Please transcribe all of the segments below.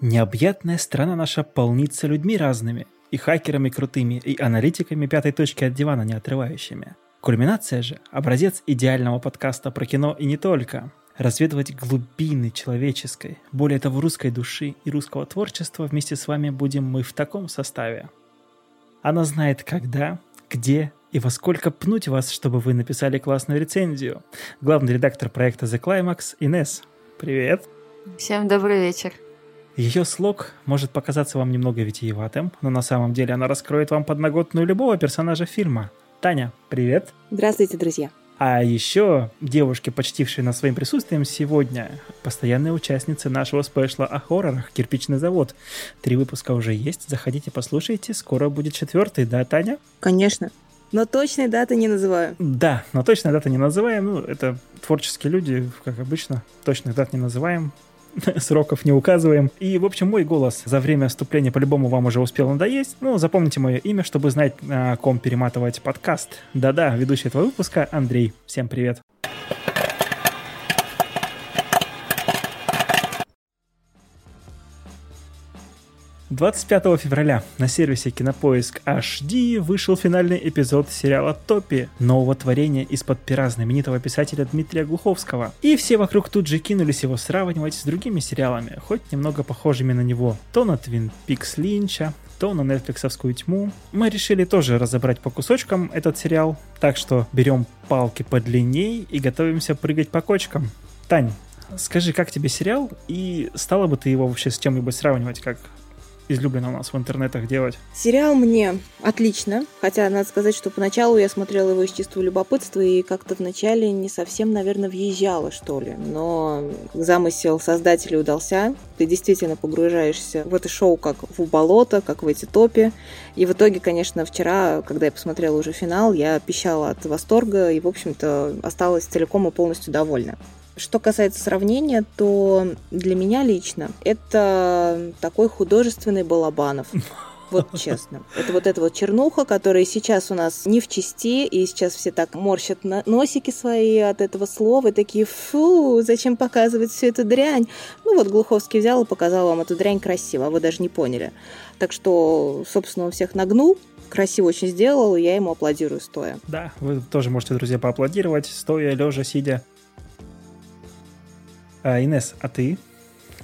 Необъятная страна наша полнится людьми разными, и хакерами крутыми, и аналитиками пятой точки от дивана не отрывающими. Кульминация же – образец идеального подкаста про кино и не только. Разведывать глубины человеческой, более того, русской души и русского творчества вместе с вами будем мы в таком составе. Она знает когда, где и во сколько пнуть вас, чтобы вы написали классную рецензию. Главный редактор проекта The Climax Инес. Привет. Всем добрый вечер. Ее слог может показаться вам немного витиеватым, но на самом деле она раскроет вам подноготную любого персонажа фильма. Таня, привет. Здравствуйте, друзья. А еще девушки, почтившие нас своим присутствием сегодня, постоянные участницы нашего спешла о хоррорах «Кирпичный завод». Три выпуска уже есть, заходите, послушайте, скоро будет четвертый, да, Таня? Конечно. Но точной даты не называю. Да, но точной даты не называем. Ну, это творческие люди, как обычно. Точных дат не называем. сроков не указываем. И, в общем, мой голос за время вступления по-любому вам уже успел надоесть. Ну, запомните мое имя, чтобы знать, на ком перематывать подкаст. Да-да, ведущий этого выпуска Андрей. Всем привет. 25 февраля на сервисе Кинопоиск HD вышел финальный эпизод сериала «Топи» нового творения из-под пера знаменитого писателя Дмитрия Глуховского. И все вокруг тут же кинулись его сравнивать с другими сериалами, хоть немного похожими на него. То на Твин Пикс Линча, то на нетфликсовскую тьму. Мы решили тоже разобрать по кусочкам этот сериал, так что берем палки подлинней и готовимся прыгать по кочкам. Тань, скажи, как тебе сериал, и стала бы ты его вообще с чем-нибудь сравнивать, как излюблено у нас в интернетах делать? Сериал мне отлично, хотя надо сказать, что поначалу я смотрела его из чистого любопытства и как-то вначале не совсем, наверное, въезжала, что ли. Но замысел создателя удался. Ты действительно погружаешься в это шоу как в болото, как в эти топи. И в итоге, конечно, вчера, когда я посмотрела уже финал, я пищала от восторга и, в общем-то, осталась целиком и полностью довольна. Что касается сравнения, то для меня лично это такой художественный Балабанов. Вот честно. Это вот эта вот чернуха, которая сейчас у нас не в чести, и сейчас все так морщат носики свои от этого слова, и такие, фу, зачем показывать всю эту дрянь? Ну вот Глуховский взял и показал вам эту дрянь красиво, а вы даже не поняли. Так что, собственно, он всех нагнул, красиво очень сделал, и я ему аплодирую стоя. Да, вы тоже можете, друзья, поаплодировать, стоя, лежа, сидя. А, Инес, а ты? Ну,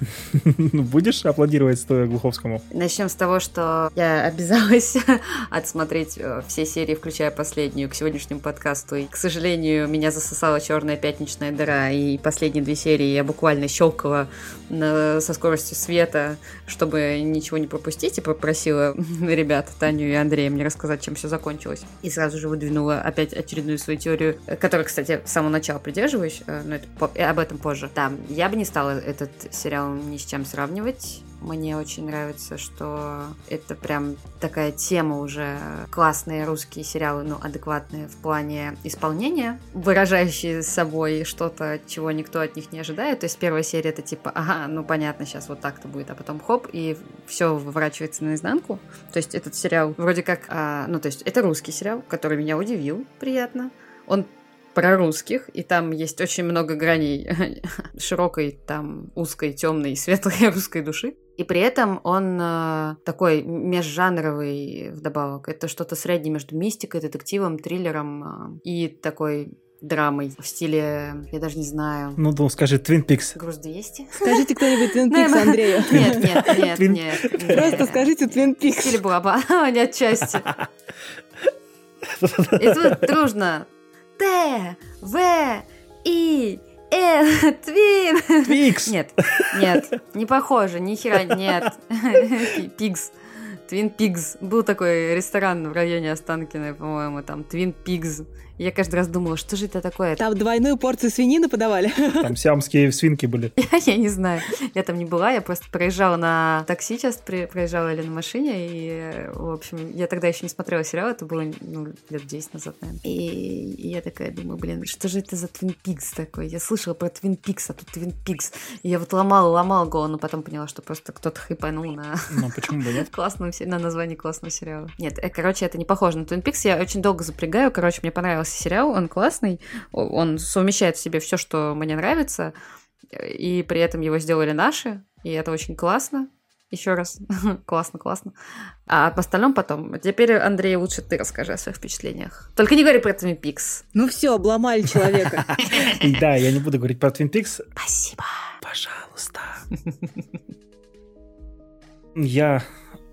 будешь аплодировать стоя Глуховскому? Начнем с того, что я обязалась отсмотреть э, все серии, включая последнюю, к сегодняшнему подкасту. И, к сожалению, меня засосала черная пятничная дыра, и последние две серии я буквально щелкала на, со скоростью света, чтобы ничего не пропустить, и попросила ребят, Таню и Андрея, мне рассказать, чем все закончилось. И сразу же выдвинула опять очередную свою теорию, которой, кстати, с самого начала придерживаюсь, э, но это, об этом позже. Да, я бы не стала этот сериал ни с чем сравнивать. Мне очень нравится, что это прям такая тема уже классные русские сериалы, ну, адекватные в плане исполнения, выражающие собой что-то, чего никто от них не ожидает. То есть первая серия это типа, ага, ну понятно, сейчас вот так-то будет, а потом хоп, и все выворачивается наизнанку. То есть этот сериал вроде как, а, ну, то есть это русский сериал, который меня удивил приятно. Он про русских, и там есть очень много граней широкой, там, узкой, темной, светлой русской души. И при этом он э, такой межжанровый вдобавок. Это что-то среднее между мистикой, детективом, триллером э, и такой драмой в стиле, я даже не знаю. Ну, ну скажи, Twin Peaks. Груз 200. Скажите кто-нибудь Twin Peaks Андрею. Нет, нет, нет, нет. Просто скажите Twin Peaks. В стиле Блаба, не отчасти. И тут дружно Т, В, И, Э, Twin. Twix. Нет, нет, не похоже, ни хера, нет. Pigs. Twin Pigs. Был такой ресторан в районе Останкиной, по-моему, там Twin Pigs. Я каждый раз думала, что же это такое? Там двойную порцию свинины подавали? Там сиамские свинки были. Я, я не знаю. Я там не была, я просто проезжала на такси часто, проезжала или на машине, и, в общем, я тогда еще не смотрела сериал, это было ну, лет 10 назад, наверное. И, и я такая думаю, блин, что же это за Твин Пикс такой? Я слышала про Твин Пикс, а тут Твин Пикс. И я вот ломала, ломала голову, но потом поняла, что просто кто-то хайпанул на... Ну, почему бы нет? Классном, на название классного сериала. Нет, э, короче, это не похоже на Твин Пикс, я очень долго запрягаю, короче, мне понравилось понравился сериал, он классный, он совмещает в себе все, что мне нравится, и при этом его сделали наши, и это очень классно. еще раз. классно, классно. А по остальном потом. Теперь, Андрей, лучше ты расскажи о своих впечатлениях. Только не говори про Twin Peaks. Ну все, обломали человека. Да, я не буду говорить про Twin Peaks. Спасибо. Пожалуйста. Я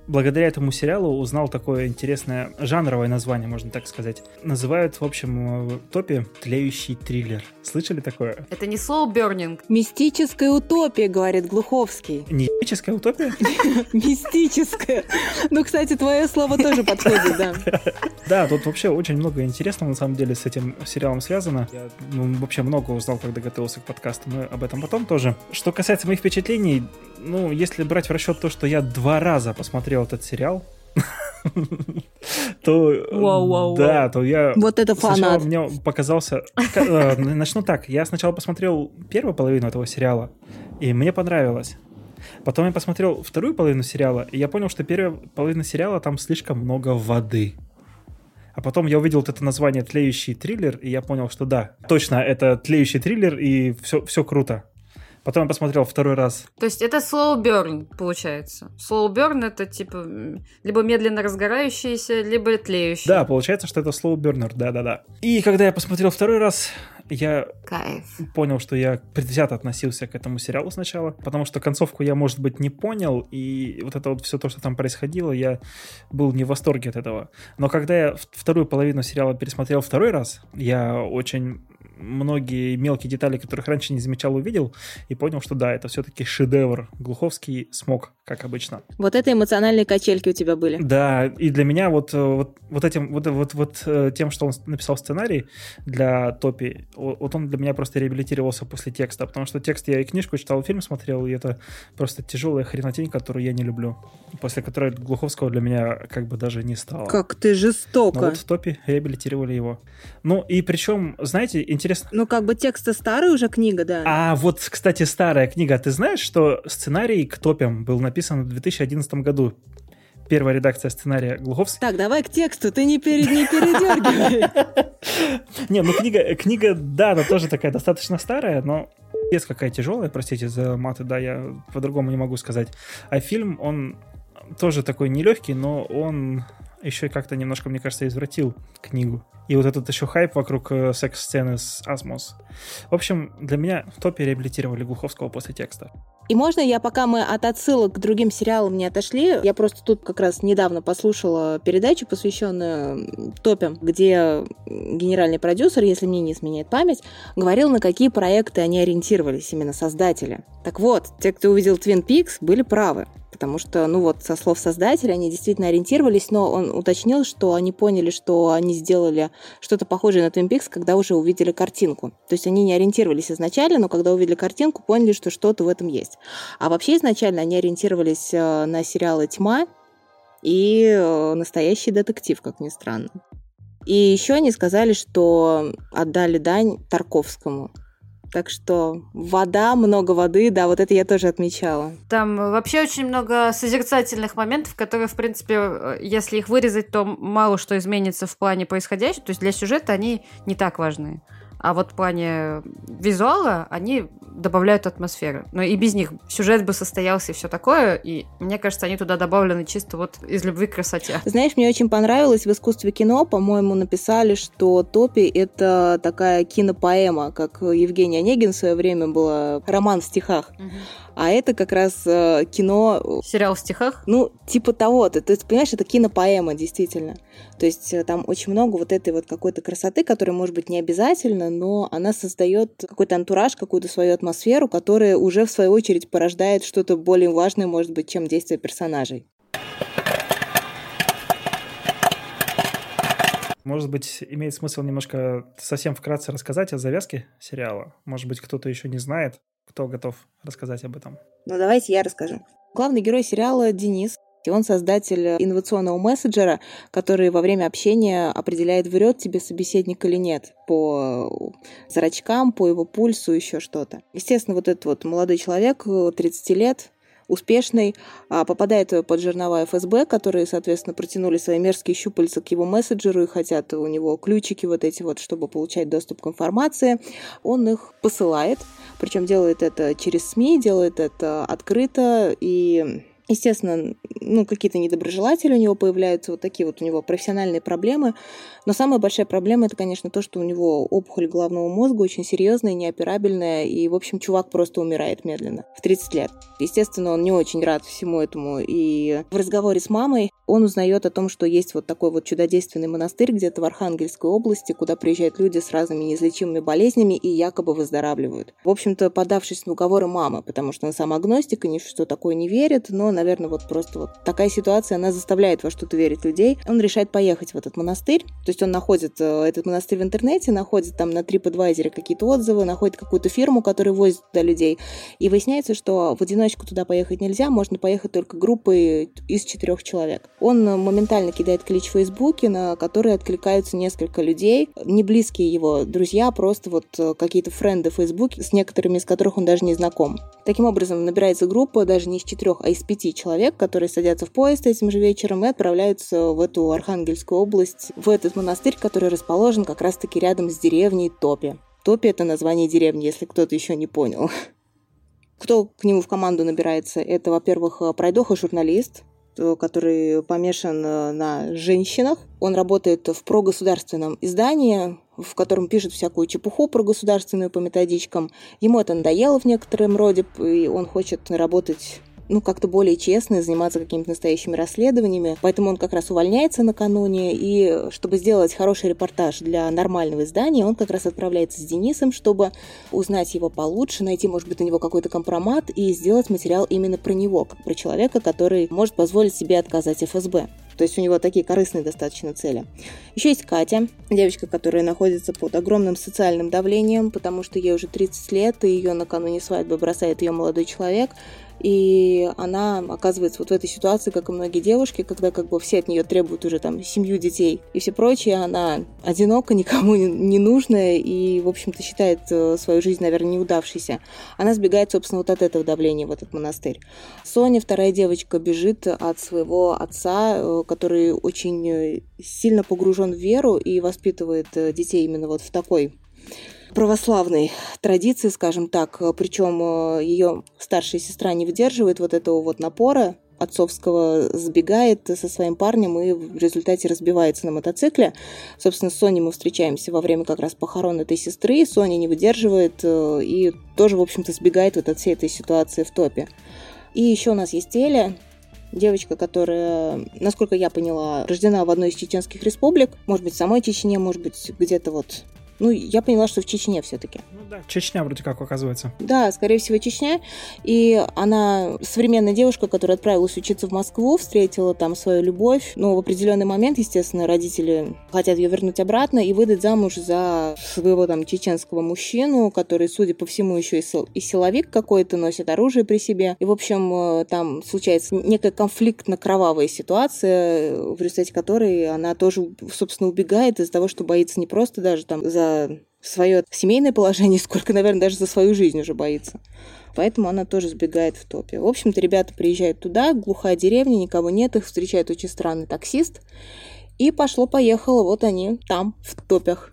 благодаря этому сериалу узнал такое интересное жанровое название, можно так сказать. Называют, в общем, в топе «Тлеющий триллер». Слышали такое? Это не slow burning. Мистическая утопия, говорит Глуховский. Не мистическая утопия? Мистическая. Ну, кстати, твое слово тоже подходит, да. Да, тут вообще очень много интересного, на самом деле, с этим сериалом связано. Я ну, вообще много узнал, когда готовился к подкасту, мы об этом потом тоже. Что касается моих впечатлений, ну, если брать в расчет то, что я два раза посмотрел этот сериал, то Вау, вау, да, то я Вот это сначала фанат. мне показался. э, Начну так. Я сначала посмотрел первую половину этого сериала, и мне понравилось. Потом я посмотрел вторую половину сериала, и я понял, что первая половина сериала там слишком много воды. А потом я увидел вот это название «Тлеющий триллер», и я понял, что да, точно, это тлеющий триллер, и все, все круто. Потом я посмотрел второй раз. То есть это slow burn, получается. Slow burn это типа либо медленно разгорающийся, либо тлеющий. Да, получается, что это slow burner, да-да-да. И когда я посмотрел второй раз, я Кайф. понял, что я предвзято относился к этому сериалу сначала, потому что концовку я, может быть, не понял, и вот это вот все то, что там происходило, я был не в восторге от этого. Но когда я вторую половину сериала пересмотрел второй раз, я очень многие мелкие детали, которых раньше не замечал, увидел, и понял, что да, это все-таки шедевр. Глуховский смог, как обычно. Вот это эмоциональные качельки у тебя были. Да, и для меня вот, э, вот, вот этим, вот, вот, вот э, тем, что он написал сценарий для Топи, вот он для меня просто реабилитировался после текста, потому что текст я и книжку читал, и фильм смотрел, и это просто тяжелая хренотень, которую я не люблю, после которой Глуховского для меня как бы даже не стало. Как ты Но жестоко. вот в Топе реабилитировали его. Ну, и причем, знаете, интересно, Ну, как бы текст-то старая уже книга, да. а вот, кстати, старая книга. Ты знаешь, что сценарий к топям был написан в 2011 году? Первая редакция сценария Глуховский. Так, давай к тексту, ты не, пере- не передергивай. Не, ну книга, книга, да, она тоже такая достаточно старая, но пес какая тяжелая, простите за маты, да, я по-другому не могу сказать. А фильм, он тоже такой нелегкий, но он еще и как-то немножко, мне кажется, извратил книгу. И вот этот еще хайп вокруг э, секс-сцены с Асмос. В общем, для меня в топе реабилитировали Глуховского после текста. И можно я, пока мы от отсылок к другим сериалам не отошли, я просто тут как раз недавно послушала передачу, посвященную топям, где генеральный продюсер, если мне не изменяет память, говорил, на какие проекты они ориентировались, именно создатели. Так вот, те, кто увидел Twin Peaks, были правы. Потому что, ну вот, со слов создателя, они действительно ориентировались, но он уточнил, что они поняли, что они сделали что-то похожее на Twin Peaks, когда уже увидели картинку. То есть они не ориентировались изначально, но когда увидели картинку, поняли, что что-то в этом есть. А вообще изначально они ориентировались э, на сериалы «Тьма» и э, «Настоящий детектив», как ни странно. И еще они сказали, что отдали дань Тарковскому. Так что вода, много воды, да, вот это я тоже отмечала. Там вообще очень много созерцательных моментов, которые, в принципе, если их вырезать, то мало что изменится в плане происходящего. То есть для сюжета они не так важны. А вот в плане визуала они добавляют атмосферы. Но и без них сюжет бы состоялся и все такое. И мне кажется, они туда добавлены чисто вот из любви к красоте. Знаешь, мне очень понравилось в искусстве кино, по-моему, написали, что Топи — это такая кинопоэма, как Евгений Онегин в свое время была роман в стихах. А это как раз э, кино Сериал в стихах. Ну, типа того. Ты, ты понимаешь, это кинопоэма, действительно. То есть э, там очень много вот этой вот какой-то красоты, которая, может быть, не обязательно, но она создает какой-то антураж, какую-то свою атмосферу, которая уже, в свою очередь, порождает что-то более важное, может быть, чем действия персонажей. Может быть, имеет смысл немножко совсем вкратце рассказать о завязке сериала. Может быть, кто-то еще не знает, кто готов рассказать об этом. Ну, давайте я расскажу. Главный герой сериала Денис. И он создатель инновационного мессенджера, который во время общения определяет, врет тебе собеседник или нет, по зрачкам, по его пульсу, еще что-то. Естественно, вот этот вот молодой человек, 30 лет, успешный, а, попадает под жернова ФСБ, которые, соответственно, протянули свои мерзкие щупальца к его мессенджеру и хотят у него ключики вот эти вот, чтобы получать доступ к информации. Он их посылает, причем делает это через СМИ, делает это открыто и Естественно, ну, какие-то недоброжелатели у него появляются, вот такие вот у него профессиональные проблемы. Но самая большая проблема это, конечно, то, что у него опухоль головного мозга очень серьезная, неоперабельная, и, в общем, чувак просто умирает медленно в 30 лет. Естественно, он не очень рад всему этому. И в разговоре с мамой он узнает о том, что есть вот такой вот чудодейственный монастырь где-то в Архангельской области, куда приезжают люди с разными неизлечимыми болезнями и якобы выздоравливают. В общем-то, подавшись на уговоры мамы, потому что она сама агностика, ни что такое не верит, но, наверное, вот просто вот такая ситуация, она заставляет во что-то верить людей. Он решает поехать в этот монастырь, то есть он находит э, этот монастырь в интернете, находит там на TripAdvisor какие-то отзывы, находит какую-то фирму, которая возит туда людей, и выясняется, что в одиночку туда поехать нельзя, можно поехать только группой из четырех человек. Он моментально кидает клич в Фейсбуке, на который откликаются несколько людей, не близкие его друзья, просто вот э, какие-то френды в Фейсбуке, с некоторыми из которых он даже не знаком. Таким образом, набирается группа даже не из четырех, а из пяти человек, которые садятся в поезд этим же вечером и отправляются в эту Архангельскую область, в этот монастырь, который расположен как раз-таки рядом с деревней Топи. Топи — это название деревни, если кто-то еще не понял. Кто к нему в команду набирается? Это, во-первых, пройдоха-журналист, Э, который помешан э, на женщинах. Он работает в прогосударственном издании, в котором пишет всякую чепуху про государственную по методичкам. Ему это надоело в некотором роде, и он хочет работать ну, как-то более честно заниматься какими-то настоящими расследованиями. Поэтому он как раз увольняется накануне, и чтобы сделать хороший репортаж для нормального издания, он как раз отправляется с Денисом, чтобы узнать его получше, найти, может быть, у него какой-то компромат и сделать материал именно про него, как про человека, который может позволить себе отказать ФСБ. То есть у него такие корыстные достаточно цели. Еще есть Катя, девочка, которая находится под огромным социальным давлением, потому что ей уже 30 лет, и ее накануне свадьбы бросает ее молодой человек и она оказывается вот в этой ситуации, как и многие девушки, когда как бы все от нее требуют уже там семью детей и все прочее, она одинока, никому не нужная и, в общем-то, считает э, свою жизнь, наверное, неудавшейся. Она сбегает, собственно, вот от этого давления в этот монастырь. Соня, вторая девочка, бежит от своего отца, э, который очень э, сильно погружен в веру и воспитывает детей именно вот в такой православной традиции, скажем так. Причем э, ее старшая сестра не выдерживает вот этого вот напора отцовского, сбегает со своим парнем и в результате разбивается на мотоцикле. Собственно, с Соней мы встречаемся во время как раз похорон этой сестры. Соня не выдерживает э, и тоже, в общем-то, сбегает вот от всей этой ситуации в топе. И еще у нас есть Эля, девочка, которая, насколько я поняла, рождена в одной из чеченских республик, может быть, в самой Чечне, может быть, где-то вот ну, я поняла, что в Чечне все-таки. Ну да, Чечня вроде как оказывается. Да, скорее всего, Чечня. И она современная девушка, которая отправилась учиться в Москву, встретила там свою любовь. Но в определенный момент, естественно, родители хотят ее вернуть обратно и выдать замуж за своего там чеченского мужчину, который, судя по всему, еще и, силовик какой-то, носит оружие при себе. И, в общем, э, там случается некая конфликтно-кровавая ситуация, в результате которой она тоже, собственно, убегает из-за того, что боится не просто даже там за свое семейное положение, сколько, наверное, даже за свою жизнь уже боится. Поэтому она тоже сбегает в топе. В общем-то, ребята приезжают туда, глухая деревня, никого нет, их встречает очень странный таксист. И пошло-поехало, вот они там, в топях.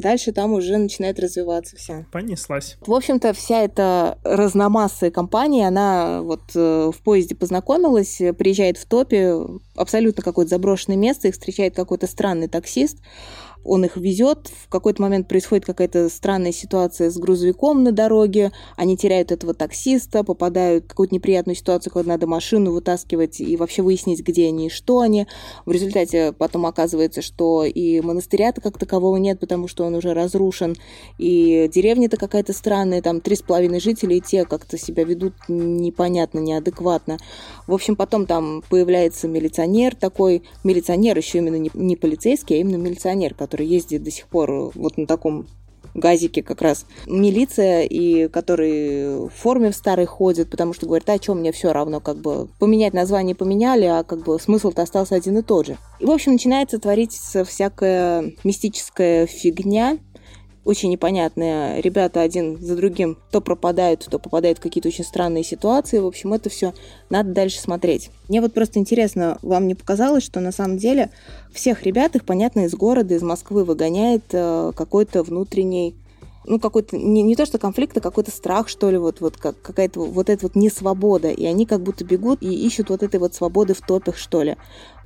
Дальше там уже начинает развиваться вся. Понеслась. В общем-то, вся эта разномассая компания, она вот э, в поезде познакомилась, приезжает в топе, абсолютно какое-то заброшенное место, их встречает какой-то странный таксист, он их везет, в какой-то момент происходит какая-то странная ситуация с грузовиком на дороге, они теряют этого таксиста, попадают в какую-то неприятную ситуацию, когда надо машину вытаскивать и вообще выяснить, где они и что они. В результате потом оказывается, что и монастыря-то как такового нет, потому что он уже разрушен, и деревня-то какая-то странная, там три с половиной жителей, и те как-то себя ведут непонятно, неадекватно. В общем, потом там появляется милиционер такой, милиционер еще именно не, не полицейский, а именно милиционер, который ездит до сих пор вот на таком газике как раз милиция, и который в форме в старой ходит, потому что говорит, а что мне все равно, как бы поменять название поменяли, а как бы смысл-то остался один и тот же. И, в общем, начинается твориться всякая мистическая фигня, очень непонятные. Ребята один за другим то пропадают, то попадают в какие-то очень странные ситуации. В общем, это все надо дальше смотреть. Мне вот просто интересно, вам не показалось, что на самом деле всех ребят их, понятно, из города, из Москвы выгоняет э, какой-то внутренний ну, какой-то, не, не то что конфликт, а какой-то страх, что ли, вот, вот как, какая-то вот эта вот несвобода. И они как будто бегут и ищут вот этой вот свободы в топях, что ли.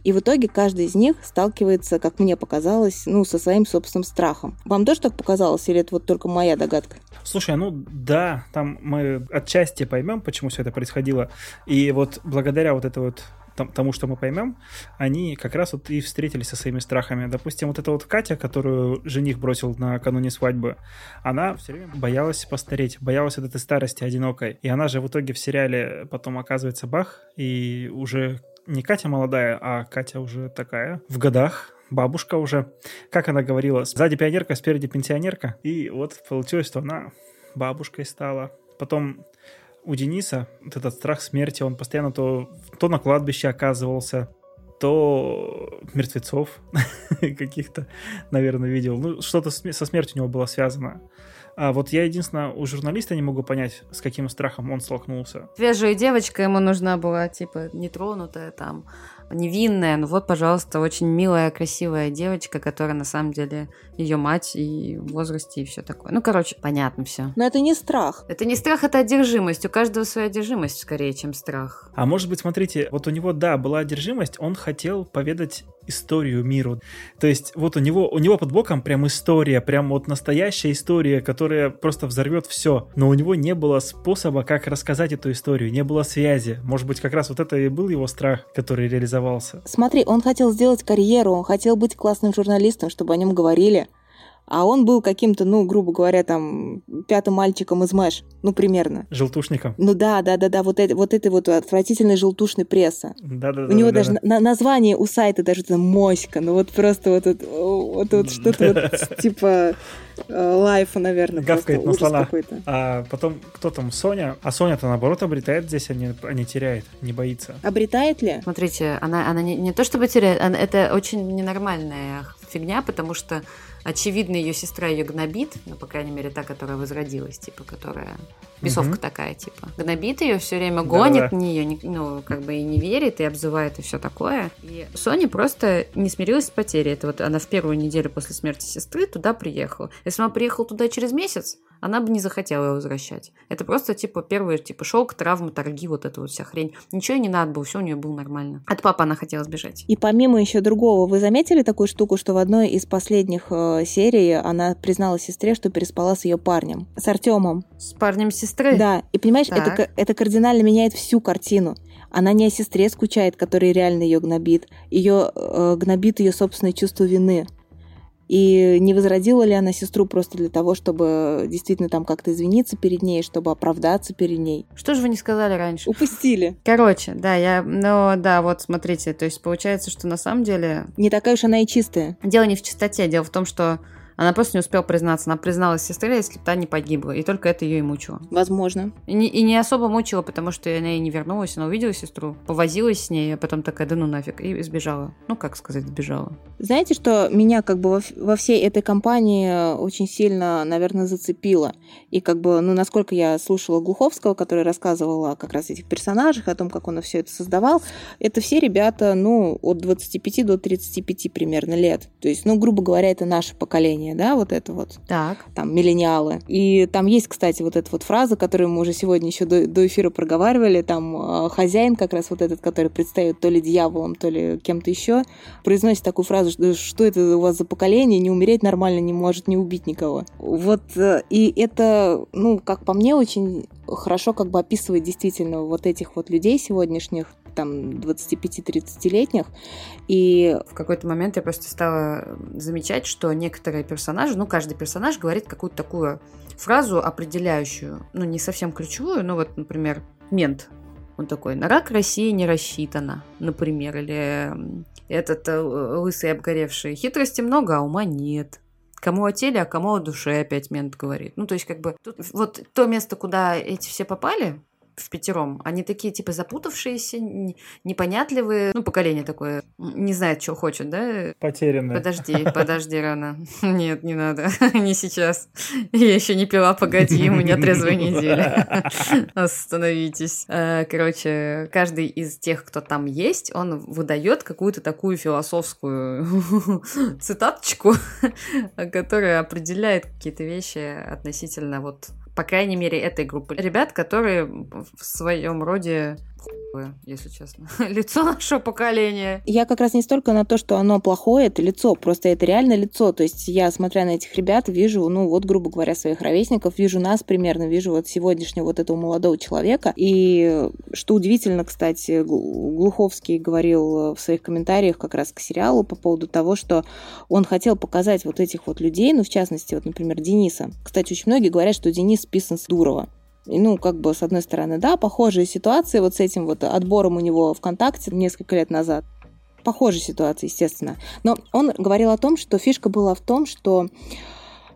И в итоге каждый из них сталкивается, как мне показалось, ну, со своим собственным страхом. Вам тоже так показалось, или это вот только моя догадка? Слушай, ну да, там мы отчасти поймем, почему все это происходило. И вот благодаря вот этой вот тому, что мы поймем, они как раз вот и встретились со своими страхами. Допустим, вот эта вот Катя, которую жених бросил накануне свадьбы, она все время боялась постареть, боялась от этой старости одинокой. И она же в итоге в сериале потом оказывается бах, и уже не Катя молодая, а Катя уже такая в годах, бабушка уже. Как она говорила, сзади пионерка, спереди пенсионерка. И вот получилось, что она бабушкой стала. Потом у Дениса вот этот страх смерти, он постоянно то, то на кладбище оказывался, то мертвецов каких-то, наверное, видел. Ну, что-то со смертью у него было связано. А вот я единственное, у журналиста не могу понять, с каким страхом он столкнулся. Свежая девочка ему нужна была, типа, нетронутая там, невинная. Ну вот, пожалуйста, очень милая, красивая девочка, которая на самом деле ее мать и в возрасте и все такое. Ну, короче, понятно все. Но это не страх. Это не страх, это одержимость. У каждого своя одержимость скорее, чем страх. А может быть, смотрите, вот у него, да, была одержимость, он хотел поведать историю миру. То есть вот у него, у него под боком прям история, прям вот настоящая история, которая просто взорвет все. Но у него не было способа, как рассказать эту историю, не было связи. Может быть, как раз вот это и был его страх, который реализовался. Смотри, он хотел сделать карьеру, он хотел быть классным журналистом, чтобы о нем говорили а он был каким-то, ну, грубо говоря, там, пятым мальчиком из Мэш, ну, примерно. Желтушником. Ну да, да, да, да, вот, это, вот этой вот отвратительной желтушной прессы. Да, да, у да. него да, даже да. На, название у сайта даже это моська, ну вот просто вот, это, вот, вот что-то вот типа э, лайфа, наверное. Гавкает на слона. А потом кто там? Соня? А Соня-то наоборот обретает здесь, а не, а не теряет, не боится. Обретает ли? Смотрите, она, она не, не то чтобы теряет, она, это очень ненормальная фигня, потому что очевидно, ее сестра ее гнобит, ну, по крайней мере, та, которая возродилась, типа, которая бесовка угу. такая, типа. Гнобит ее, все время гонит Да-да. нее, не, ну, как бы и не верит, и обзывает, и все такое. И Соня просто не смирилась с потерей. Это вот она в первую неделю после смерти сестры туда приехала. Если бы она приехала туда через месяц, она бы не захотела его возвращать. Это просто, типа, первый, типа, шелк, травмы, торги, вот эта вот вся хрень. Ничего ей не надо было, все у нее было нормально. От папы она хотела сбежать. И помимо еще другого, вы заметили такую штуку, что в одной из последних э, серий она признала сестре, что переспала с ее парнем, с Артемом. С парнем сестры? Да. И понимаешь, это, это кардинально меняет всю картину. Она не о сестре скучает, которая реально ее гнобит. Ее э, гнобит ее собственное чувство вины. И не возродила ли она сестру просто для того, чтобы действительно там как-то извиниться перед ней, чтобы оправдаться перед ней? Что же вы не сказали раньше? Упустили. Короче, да, я... Ну, да, вот смотрите, то есть получается, что на самом деле... Не такая уж она и чистая. Дело не в чистоте, дело в том, что она просто не успела признаться. Она призналась сестре, если бы та не погибла. И только это ее и мучило. Возможно. И не, и не особо мучила, потому что она и не вернулась. Она увидела сестру, повозилась с ней, а потом такая, да ну нафиг, и сбежала. Ну, как сказать, сбежала. Знаете, что меня как бы во, во всей этой компании очень сильно, наверное, зацепило? И как бы, ну, насколько я слушала Глуховского, который рассказывал о как раз этих персонажах, о том, как он все это создавал, это все ребята, ну, от 25 до 35 примерно лет. То есть, ну, грубо говоря, это наше поколение поколение, да, вот это вот. Так. Там, миллениалы. И там есть, кстати, вот эта вот фраза, которую мы уже сегодня еще до, до эфира проговаривали, там э, хозяин как раз вот этот, который предстает то ли дьяволом, то ли кем-то еще, произносит такую фразу, что, что это у вас за поколение, не умереть нормально не может, не убить никого. Вот, э, и это, ну, как по мне, очень хорошо как бы описывает действительно вот этих вот людей сегодняшних, там 25-30-летних. И в какой-то момент я просто стала замечать, что некоторые персонажи, ну, каждый персонаж говорит какую-то такую фразу определяющую, ну, не совсем ключевую, ну, вот, например, мент. Он такой, на рак России не рассчитана, например, или этот э, лысый обгоревший. Хитрости много, а ума нет. Кому о теле, а кому о душе, опять мент говорит. Ну, то есть, как бы, тут, вот то место, куда эти все попали, в пятером. Они такие, типа, запутавшиеся, непонятливые. Ну, поколение такое, не знает, что хочет, да? Потерянное. Подожди, подожди, рано. Нет, не надо. Не сейчас. Я еще не пила, погоди, у меня трезвая неделя. Остановитесь. Э, короче, каждый из тех, кто там есть, он выдает какую-то такую философскую цитаточку, которая определяет какие-то вещи относительно вот по крайней мере, этой группы ребят, которые в своем роде если честно. лицо нашего поколения. Я как раз не столько на то, что оно плохое, это лицо, просто это реально лицо. То есть я, смотря на этих ребят, вижу, ну вот, грубо говоря, своих ровесников, вижу нас примерно, вижу вот сегодняшнего вот этого молодого человека. И что удивительно, кстати, Глуховский говорил в своих комментариях как раз к сериалу по поводу того, что он хотел показать вот этих вот людей, ну, в частности, вот, например, Дениса. Кстати, очень многие говорят, что Денис списан с Дурова. И, ну, как бы, с одной стороны, да, похожие ситуации вот с этим вот отбором у него ВКонтакте несколько лет назад. Похожая ситуация, естественно. Но он говорил о том, что фишка была в том, что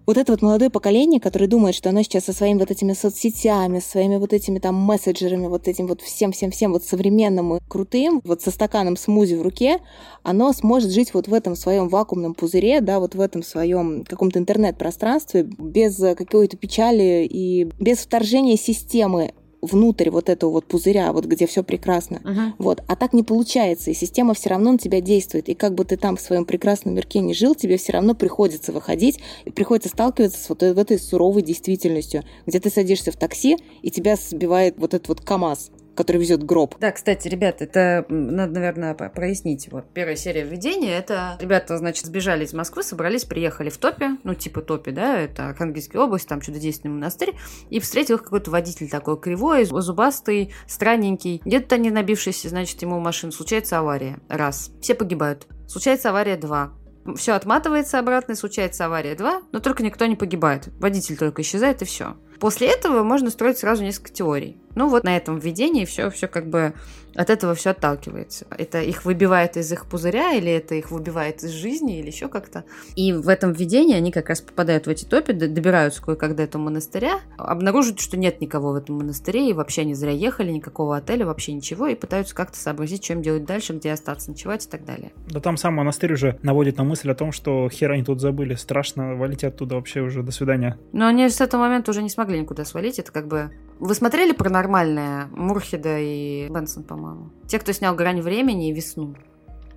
вот это вот молодое поколение, которое думает, что оно сейчас со своими вот этими соцсетями, своими вот этими там мессенджерами, вот этим вот всем-всем-всем вот современным и крутым, вот со стаканом смузи в руке, оно сможет жить вот в этом своем вакуумном пузыре, да, вот в этом своем каком-то интернет-пространстве без какой-то печали и без вторжения системы внутрь вот этого вот пузыря, вот где все прекрасно. Uh-huh. Вот. А так не получается, и система все равно на тебя действует. И как бы ты там в своем прекрасном мирке не жил, тебе все равно приходится выходить, и приходится сталкиваться с вот этой суровой действительностью, где ты садишься в такси, и тебя сбивает вот этот вот КАМАЗ который везет гроб. Да, кстати, ребят, это надо, наверное, прояснить. Вот первая серия введения, это ребята, значит, сбежали из Москвы, собрались, приехали в Топе, ну, типа Топе, да, это Архангельская область, там чудодейственный монастырь, и встретил их какой-то водитель такой кривой, зубастый, странненький, где-то не набившийся, значит, ему машину. Случается авария. Раз. Все погибают. Случается авария. Два все отматывается обратно, и случается авария 2, но только никто не погибает. Водитель только исчезает, и все. После этого можно строить сразу несколько теорий. Ну вот на этом введении все, все как бы от этого все отталкивается. Это их выбивает из их пузыря, или это их выбивает из жизни, или еще как-то. И в этом введении они как раз попадают в эти топи, добираются кое-как до этого монастыря, обнаруживают, что нет никого в этом монастыре, и вообще не зря ехали, никакого отеля, вообще ничего, и пытаются как-то сообразить, им делать дальше, где остаться, ночевать и так далее. Да там сам монастырь уже наводит на мысль о том, что хер они тут забыли, страшно валить оттуда вообще уже, до свидания. Но они с этого момента уже не смогли никуда свалить, это как бы... Вы смотрели «Паранормальное» Мурхеда и Бенсон, по-моему? Те, кто снял «Грань времени» и «Весну».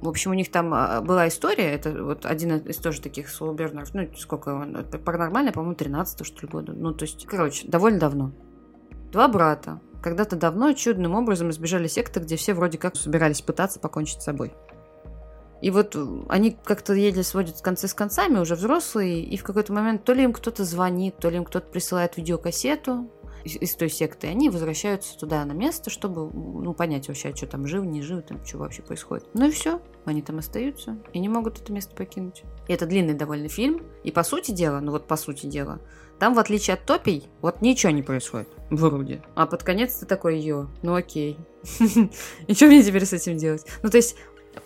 В общем, у них там а, была история, это вот один из тоже таких Солбернеров, ну, сколько он, паранормально, по-моему, 13 что ли, года. Ну, то есть, короче, довольно давно. Два брата когда-то давно чудным образом избежали секты, где все вроде как собирались пытаться покончить с собой. И вот они как-то еле сводят концы с концами, уже взрослые, и в какой-то момент то ли им кто-то звонит, то ли им кто-то присылает видеокассету, из той секты, они возвращаются туда на место, чтобы ну, понять вообще, что там жив, не жив, там что вообще происходит. Ну и все, они там остаются и не могут это место покинуть. И это длинный довольно фильм, и по сути дела, ну вот по сути дела, там, в отличие от топий, вот ничего не происходит. Вроде. А под конец ты такой, ё, ну окей. И что мне теперь с этим делать? Ну, то есть,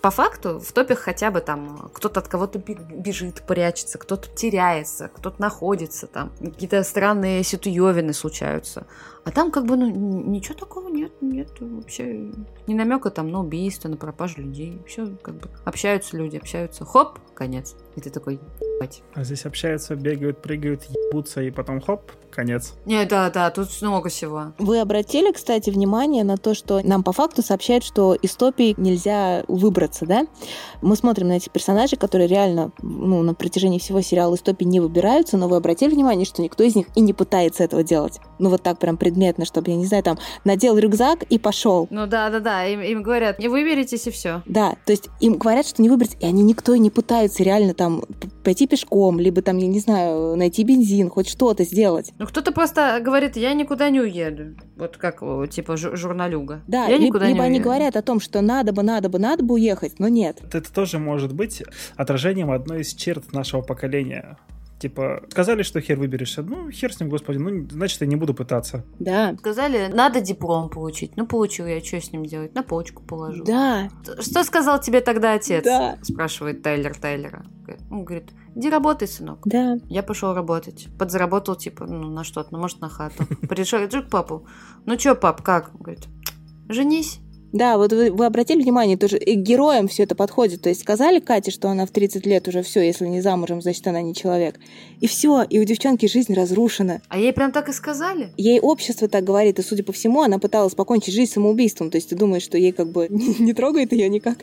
по факту в топе хотя бы там кто-то от кого-то бежит, прячется, кто-то теряется, кто-то находится там, какие-то странные ситуевины случаются. А там как бы, ну, ничего такого нет, нет вообще. Ни намека там на убийство, на пропажу людей. Все как бы общаются люди, общаются. Хоп, конец. И ты такой, ебать. А здесь общаются, бегают, прыгают, ебутся, и потом хоп, конец. Не, да, да, тут много всего. Вы обратили, кстати, внимание на то, что нам по факту сообщают, что из топий нельзя выбраться, да? Мы смотрим на этих персонажей, которые реально ну, на протяжении всего сериала из топий не выбираются, но вы обратили внимание, что никто из них и не пытается этого делать? Ну вот так прям предметно, чтобы, я не знаю, там, надел рюкзак и пошел. Ну да, да, да, им, им говорят, не выберитесь и все. Да, то есть им говорят, что не выбрать, и они никто и не пытаются реально там пойти пешком, либо там, я не знаю, найти бензин, хоть что-то сделать. Ну кто-то просто говорит, я никуда не уеду. Вот как, типа, журналюга. Да, я либо, никуда либо не они уеду. говорят о том, что надо бы, надо бы, надо бы уехать, но нет. Это тоже может быть отражением одной из черт нашего поколения Типа, сказали, что хер выберешь. Ну, хер с ним, господи, ну, значит, я не буду пытаться. Да. Сказали, надо диплом получить. Ну, получил я, что с ним делать? На почку положу. Да. Что сказал тебе тогда отец? Да. Спрашивает Тайлер Тайлера. Он говорит, иди работай, сынок. Да. Я пошел работать. Подзаработал, типа, ну, на что-то, ну, может, на хату. Пришел, иду к папу. Ну, что, пап, как? Он говорит, женись. Да, вот вы, вы обратили внимание, тоже и героям все это подходит. То есть сказали Кате, что она в 30 лет уже все, если не замужем, значит, она не человек. И все, и у девчонки жизнь разрушена. А ей прям так и сказали? Ей общество так говорит, и, судя по всему, она пыталась покончить жизнь самоубийством. То есть ты думаешь, что ей как бы не трогает ее никак.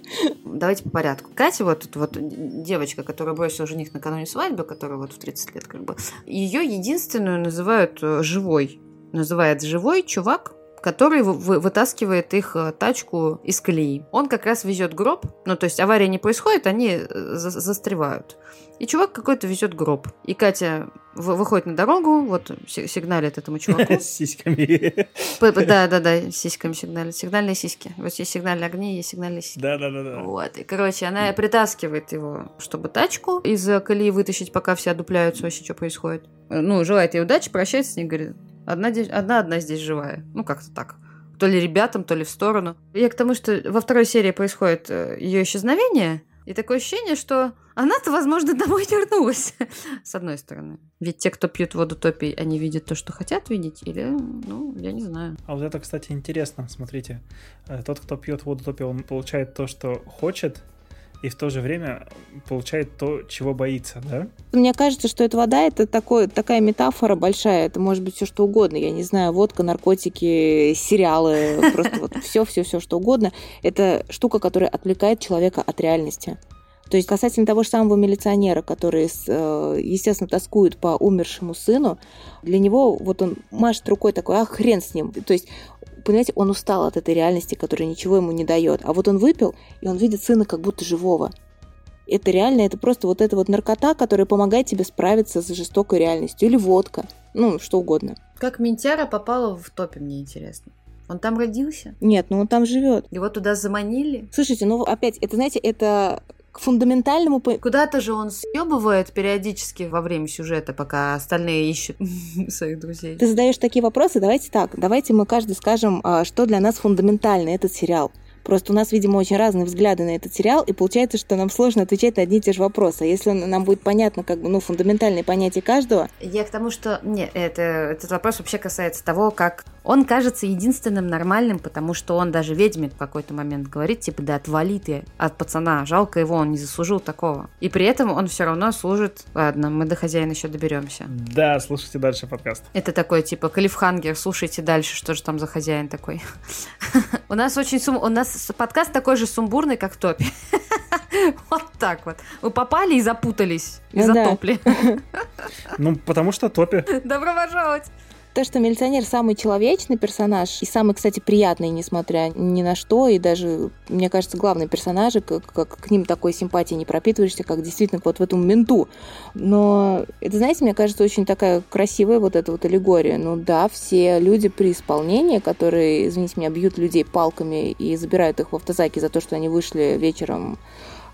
Давайте по порядку. Катя, вот, вот девочка, которая бросила жених накануне свадьбы, которая вот в 30 лет как бы, ее единственную называют э, живой. Называет живой чувак, который вы- вытаскивает их э, тачку из колеи. Он как раз везет гроб, ну то есть авария не происходит, они э, за- застревают. И чувак какой-то везет гроб. И Катя выходит на дорогу, вот си- сигналит этому чуваку. С сиськами. Да, да, да, сиськами сигналит. Сигнальные сиськи. Вот есть сигнальные огни, есть сигнальные сиськи. Да-да-да. Вот, и, короче, она притаскивает его, чтобы тачку из э, колеи вытащить, пока все одупляются вообще, что происходит. Ну, желает ей удачи, прощается с ней, говорит, одна, одна, одна здесь живая. Ну, как-то так. То ли ребятам, то ли в сторону. Я к тому, что во второй серии происходит ее исчезновение, и такое ощущение, что она-то, возможно, домой вернулась. С одной стороны. Ведь те, кто пьют воду топи, они видят то, что хотят видеть, или, ну, я не знаю. А вот это, кстати, интересно. Смотрите, Э, тот, кто пьет воду топи, он получает то, что хочет, и в то же время получает то, чего боится, да? Мне кажется, что эта вода это такой, такая метафора большая. Это может быть все что угодно. Я не знаю, водка, наркотики, сериалы, просто вот все, все, все что угодно. Это штука, которая отвлекает человека от реальности. То есть касательно того же самого милиционера, который, э, естественно, тоскует по умершему сыну, для него вот он машет рукой такой, а хрен с ним. То есть понимаете, он устал от этой реальности, которая ничего ему не дает. А вот он выпил, и он видит сына как будто живого. Это реально, это просто вот эта вот наркота, которая помогает тебе справиться с жестокой реальностью. Или водка. Ну, что угодно. Как Ментяра попала в топе, мне интересно. Он там родился? Нет, ну он там живет. Его туда заманили? Слушайте, ну опять, это, знаете, это к фундаментальному... Куда-то же он съебывает периодически во время сюжета, пока остальные ищут своих друзей. Ты задаешь такие вопросы, давайте так, давайте мы каждый скажем, а, что для нас фундаментально этот сериал. Просто у нас, видимо, очень разные взгляды на этот сериал, и получается, что нам сложно отвечать на одни и те же вопросы. А если нам будет понятно, как бы, ну, фундаментальные понятия каждого, Я к тому, что... Не, это, этот вопрос вообще касается того, как он кажется единственным нормальным, потому что он даже ведьме в какой-то момент говорит, типа, да отвали ты от пацана, жалко его, он не заслужил такого. И при этом он все равно служит... Ладно, мы до хозяина еще доберемся. Да, слушайте дальше подкаст. Это такой, типа, Калифхангер, слушайте дальше, что же там за хозяин такой. У нас очень сум... У нас подкаст такой же сумбурный, как в топе. Вот так вот. Вы попали и запутались. И затопли. Ну, потому что топи. Добро пожаловать. То, что милиционер самый человечный персонаж и самый, кстати, приятный, несмотря ни на что, и даже, мне кажется, главный персонаж, как, как к ним такой симпатии не пропитываешься, как действительно вот в этом менту. Но это, знаете, мне кажется, очень такая красивая вот эта вот аллегория. Ну да, все люди при исполнении, которые, извините меня, бьют людей палками и забирают их в автозаке за то, что они вышли вечером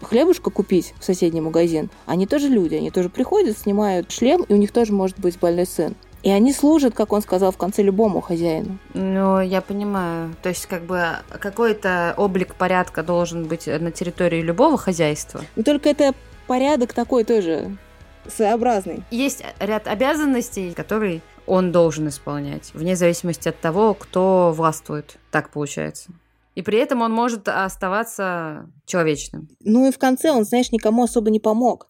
хлебушка купить в соседний магазин, они тоже люди, они тоже приходят, снимают шлем, и у них тоже может быть больной сын. И они служат, как он сказал, в конце любому хозяину. Ну, я понимаю. То есть, как бы, какой-то облик порядка должен быть на территории любого хозяйства. Но только это порядок такой тоже своеобразный. Есть ряд обязанностей, которые он должен исполнять, вне зависимости от того, кто властвует. Так получается. И при этом он может оставаться человечным. Ну и в конце он, знаешь, никому особо не помог.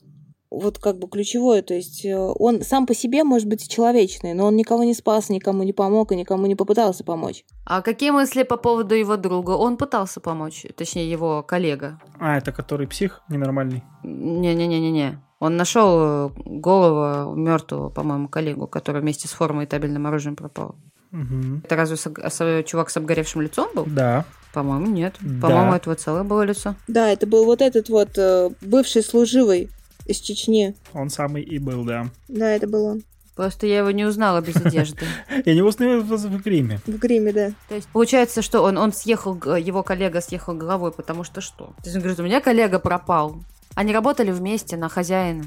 Вот как бы ключевое, то есть э, он сам по себе может быть и человечный, но он никого не спас, никому не помог и никому не попытался помочь. А какие мысли по поводу его друга? Он пытался помочь, точнее, его коллега. А, это который псих ненормальный. Не-не-не-не-не. Он нашел голову мертвого, по-моему, коллегу, который вместе с формой и табельным оружием пропал. Мгм. Это разве с- с- чувак с обгоревшим лицом был? Да. По-моему, нет. Да. По-моему, этого целое было лицо. Да, это был вот этот вот э, бывший служивый из Чечни. Он самый и был, да. Да, это был он. Просто я его не узнала без одежды. Я не узнаю в, в гриме. В гриме, да. То есть получается, что он, он съехал, его коллега съехал головой, потому что что? То есть он говорит, у меня коллега пропал. Они работали вместе на хозяина.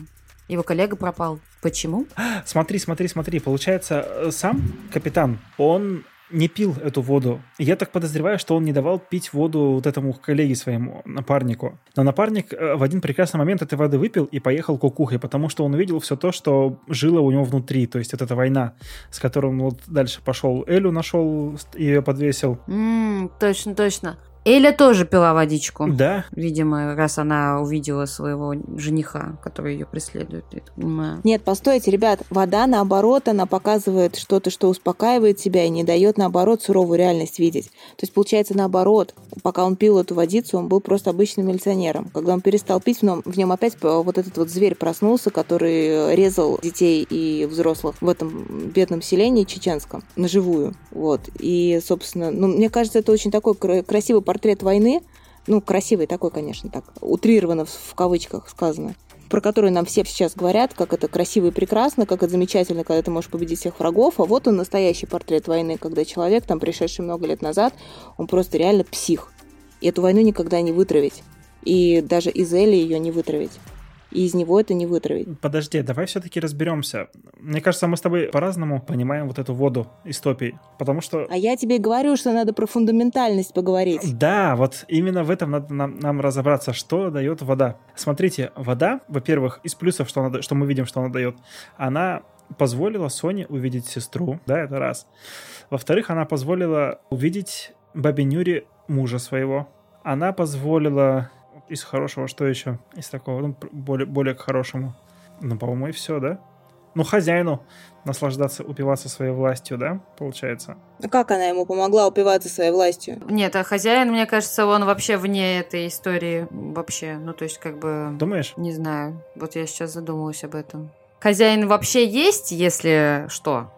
Его коллега пропал. Почему? Смотри, смотри, смотри. Получается, э, сам капитан, он не пил эту воду. Я так подозреваю, что он не давал пить воду вот этому коллеге своему, напарнику. Но напарник э, в один прекрасный момент этой воды выпил и поехал кукухой, потому что он увидел все то, что жило у него внутри. То есть вот эта война, с которой он вот дальше пошел. Элю нашел, ее подвесил. М, точно, точно. Эля тоже пила водичку. Да. Видимо, раз она увидела своего жениха, который ее преследует, я так понимаю. Нет, постойте, ребят, вода, наоборот, она показывает что-то, что успокаивает тебя и не дает, наоборот, суровую реальность видеть. То есть, получается, наоборот, пока он пил эту водицу, он был просто обычным милиционером. Когда он перестал пить, в нем, в нем опять вот этот вот зверь проснулся, который резал детей и взрослых в этом бедном селении чеченском, на живую. Вот. И, собственно, ну, мне кажется, это очень такой кра- красивый портрет войны, ну, красивый такой, конечно, так, утрированно в, кавычках сказано, про который нам все сейчас говорят, как это красиво и прекрасно, как это замечательно, когда ты можешь победить всех врагов, а вот он настоящий портрет войны, когда человек, там, пришедший много лет назад, он просто реально псих. И эту войну никогда не вытравить. И даже из Эли ее не вытравить. И из него это не вытравить. Подожди, давай все-таки разберемся. Мне кажется, мы с тобой по-разному понимаем вот эту воду из топий, потому что... А я тебе говорю, что надо про фундаментальность поговорить. Да, вот именно в этом надо нам, нам разобраться, что дает вода. Смотрите, вода, во-первых, из плюсов, что, она, что мы видим, что она дает, она позволила Соне увидеть сестру, да, это раз. Во-вторых, она позволила увидеть бабе Нюре мужа своего. Она позволила из хорошего, что еще? Из такого, ну, более, более к хорошему. Ну, по-моему, и все, да? Ну, хозяину наслаждаться, упиваться своей властью, да, получается? А как она ему помогла упиваться своей властью? Нет, а хозяин, мне кажется, он вообще вне этой истории вообще. Ну, то есть, как бы... Думаешь? Не знаю. Вот я сейчас задумалась об этом. Хозяин вообще есть, если что?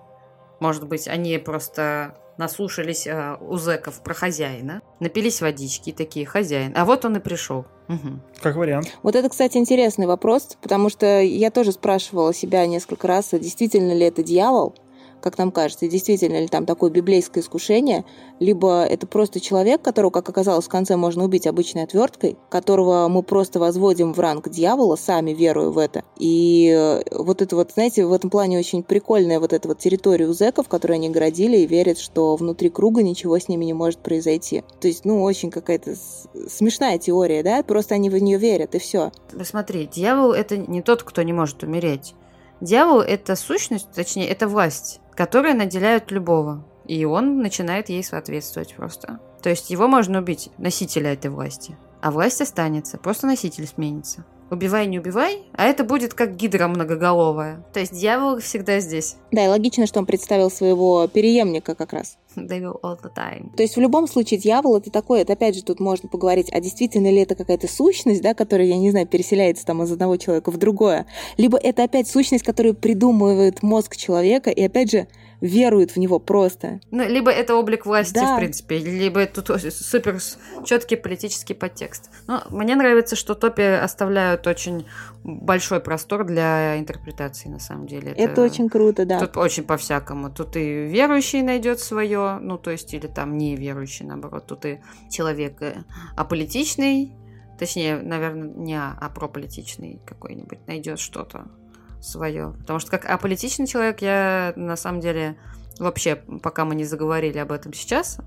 Может быть, они просто наслушались э, у зэков про хозяина, напились водички и такие, хозяин. А вот он и пришел. Угу. Как вариант. Вот это, кстати, интересный вопрос, потому что я тоже спрашивала себя несколько раз, а действительно ли это дьявол, как нам кажется, действительно ли там такое библейское искушение, либо это просто человек, которого, как оказалось, в конце можно убить обычной отверткой, которого мы просто возводим в ранг дьявола, сами веруя в это. И вот это вот, знаете, в этом плане очень прикольная вот эта вот территория у зэков, которую они городили и верят, что внутри круга ничего с ними не может произойти. То есть, ну, очень какая-то смешная теория, да? Просто они в нее верят, и все. Смотри, дьявол — это не тот, кто не может умереть. Дьявол — это сущность, точнее, это власть, которая наделяет любого. И он начинает ей соответствовать просто. То есть его можно убить, носителя этой власти. А власть останется, просто носитель сменится. Убивай, не убивай, а это будет как гидра многоголовая. То есть дьявол всегда здесь. Да, и логично, что он представил своего переемника как раз. Devil all the time. То есть в любом случае дьявол это такое, это опять же тут можно поговорить, а действительно ли это какая-то сущность, да, которая, я не знаю, переселяется там из одного человека в другое, либо это опять сущность, которую придумывает мозг человека, и опять же верует в него просто. Ну, либо это облик власти, Да. в принципе, либо тут супер четкий политический подтекст. Но мне нравится, что топи оставляют очень большой простор для интерпретации, на самом деле. Это, очень круто, да. Тут очень по-всякому. Тут и верующий найдет свое, ну, то есть, или там неверующий, наоборот. Тут и человек э, аполитичный, точнее, наверное, не а, а прополитичный какой-нибудь найдет что-то свое. Потому что как аполитичный человек я на самом деле вообще, пока мы не заговорили об этом сейчас,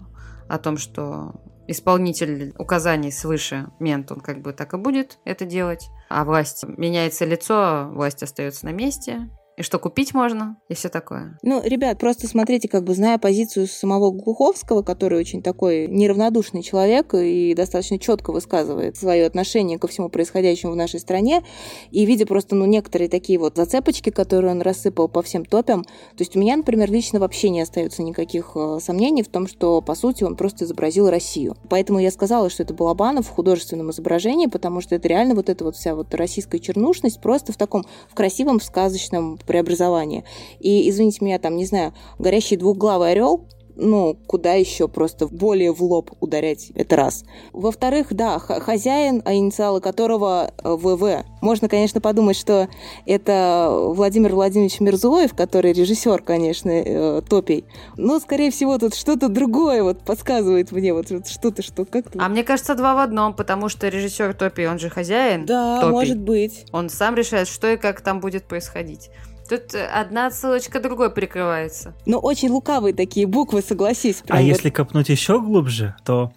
о том, что исполнитель указаний свыше мент, он как бы так и будет это делать, а власть меняется лицо, власть остается на месте, и что купить можно, и все такое. Ну, ребят, просто смотрите, как бы зная позицию самого Глуховского, который очень такой неравнодушный человек и достаточно четко высказывает свое отношение ко всему происходящему в нашей стране, и видя просто, ну, некоторые такие вот зацепочки, которые он рассыпал по всем топям, то есть у меня, например, лично вообще не остается никаких э, сомнений в том, что, по сути, он просто изобразил Россию. Поэтому я сказала, что это Балабанов в художественном изображении, потому что это реально вот эта вот вся вот российская чернушность просто в таком, в красивом, сказочном преобразовании. И, извините меня, там, не знаю, горящий двухглавый орел, ну, куда еще просто более в лоб ударять, это раз. Во-вторых, да, хозяин, а инициалы которого э, ВВ, Можно, конечно, подумать, что это Владимир Владимирович Мирзоев, который режиссер, конечно, э, топий. Но, скорее всего, тут что-то другое вот подсказывает мне, вот что-то, что как-то... А мне кажется, два в одном, потому что режиссер топий, он же хозяин. Да, топий. может быть. Он сам решает, что и как там будет происходить. Тут одна ссылочка другой прикрывается. Но очень лукавые такие буквы, согласись. А вот. если копнуть еще глубже, то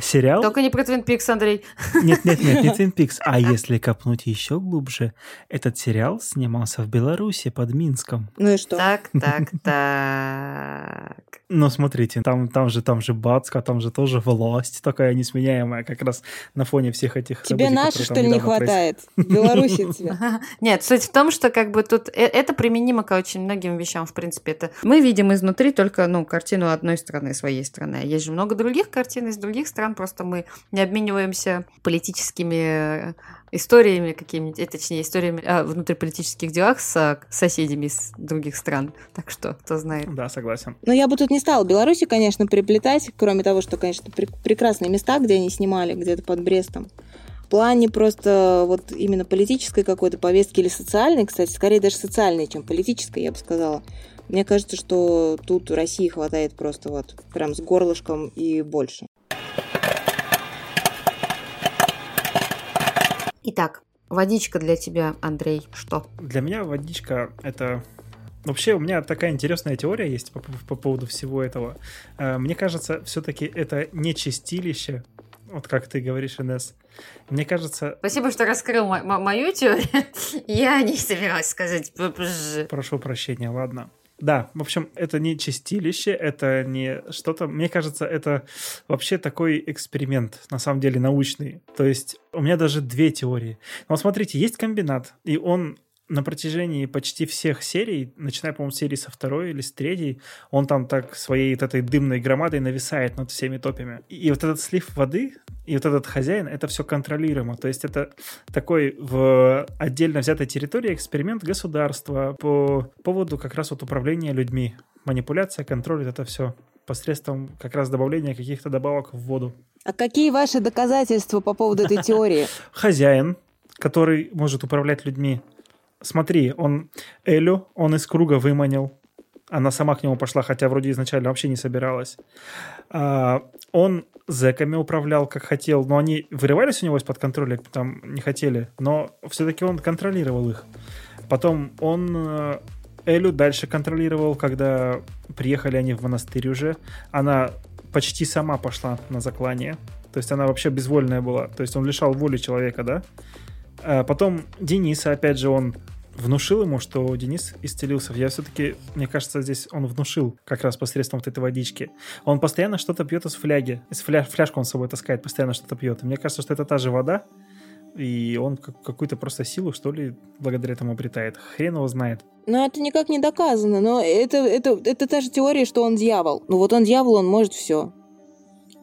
сериал... Только не про Твин Пикс, Андрей. Нет, нет, нет, не Твин Пикс. А если копнуть еще глубже, этот сериал снимался в Беларуси под Минском. Ну и что? Так, так, так. Ну, смотрите, там, там же, там же Бацка, там же тоже власть такая несменяемая, как раз на фоне всех этих Тебе событий, наши, что ли, не хватает? В Беларуси тебе. Нет, суть в том, что как бы тут э, это применимо к очень многим вещам, в принципе. Это мы видим изнутри только, ну, картину одной страны, своей страны. А есть же много других картин из других стран, просто мы не обмениваемся политическими историями какими-нибудь, э, точнее, историями о внутриполитических делах с соседями из других стран. Так что, кто знает. Да, согласен. Но я бы тут не стала Беларуси, конечно, приплетать, кроме того, что, конечно, пр- прекрасные места, где они снимали, где-то под Брестом. В плане просто вот именно политической какой-то повестки или социальной, кстати, скорее даже социальной, чем политической, я бы сказала. Мне кажется, что тут России хватает просто вот прям с горлышком и больше. Итак, водичка для тебя, Андрей, что? Для меня водичка это Вообще, у меня такая интересная теория есть по, по поводу всего этого. Э, мне кажется, все-таки это не чистилище, вот как ты говоришь, Инесс. Мне кажется... Спасибо, что раскрыл мо- мою теорию. Я не собиралась сказать. Прошу прощения, ладно. Да, в общем, это не чистилище, это не что-то... Мне кажется, это вообще такой эксперимент, на самом деле, научный. То есть у меня даже две теории. Но смотрите, есть комбинат, и он на протяжении почти всех серий, начиная, по-моему, с серии со второй или с третьей, он там так своей вот этой дымной громадой нависает над всеми топями. И вот этот слив воды и вот этот хозяин, это все контролируемо. То есть это такой в отдельно взятой территории эксперимент государства по поводу как раз вот управления людьми. Манипуляция, контроль, это все посредством как раз добавления каких-то добавок в воду. А какие ваши доказательства по поводу этой теории? Хозяин, который может управлять людьми, смотри, он Элю, он из круга выманил. Она сама к нему пошла, хотя вроде изначально вообще не собиралась. А, он зэками управлял, как хотел, но они вырывались у него из-под контроля, там не хотели, но все-таки он контролировал их. Потом он э, Элю дальше контролировал, когда приехали они в монастырь уже. Она почти сама пошла на заклание. То есть она вообще безвольная была. То есть он лишал воли человека, да? А потом Дениса, опять же, он внушил ему, что Денис исцелился. Я все-таки, мне кажется, здесь он внушил как раз посредством вот этой водички. Он постоянно что-то пьет из фляги. Из фля... Фляжку он с собой таскает, постоянно что-то пьет. Мне кажется, что это та же вода, и он какую-то просто силу, что ли, благодаря этому обретает. Хрен его знает. Но это никак не доказано. Но это, это, это та же теория, что он дьявол. Ну вот он дьявол, он может все.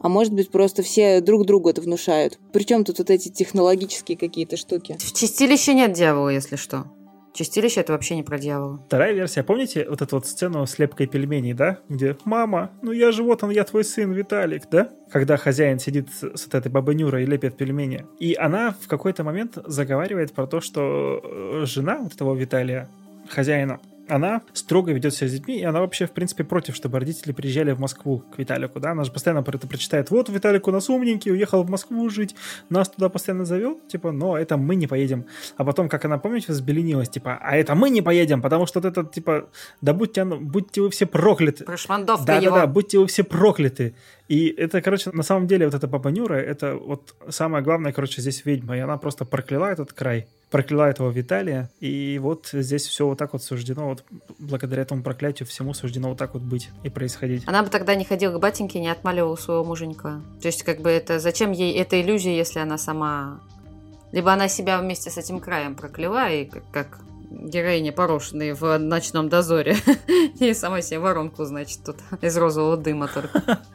А может быть, просто все друг другу это внушают. Причем тут вот эти технологические какие-то штуки? В чистилище нет дьявола, если что. Чистилище это вообще не про дьявола. Вторая версия, помните вот эту вот сцену с лепкой пельменей, да? Где «Мама, ну я же вот он, я твой сын, Виталик», да? Когда хозяин сидит с, вот этой бабой Нюрой и лепит пельмени. И она в какой-то момент заговаривает про то, что э, жена вот этого Виталия, хозяина, она строго ведет себя с детьми, и она вообще, в принципе, против, чтобы родители приезжали в Москву к Виталику, да, она же постоянно про это прочитает, вот Виталик у нас умненький, уехал в Москву жить, нас туда постоянно зовет, типа, но это мы не поедем. А потом, как она, помните, взбеленилась, типа, а это мы не поедем, потому что вот это, типа, да будьте, будьте вы все прокляты. Прошмандовка да, его. Да, да, будьте вы все прокляты. И это, короче, на самом деле вот эта Папа Нюра, это вот самое главное, короче, здесь ведьма, и она просто прокляла этот край прокляла этого Виталия, и вот здесь все вот так вот суждено, вот благодаря этому проклятию всему суждено вот так вот быть и происходить. Она бы тогда не ходила к батеньке, не отмаливала своего муженька. То есть, как бы это, зачем ей эта иллюзия, если она сама... Либо она себя вместе с этим краем прокляла, и как, как героиня порошенные в ночном дозоре. И сама себе воронку, значит, тут из розового дыма только.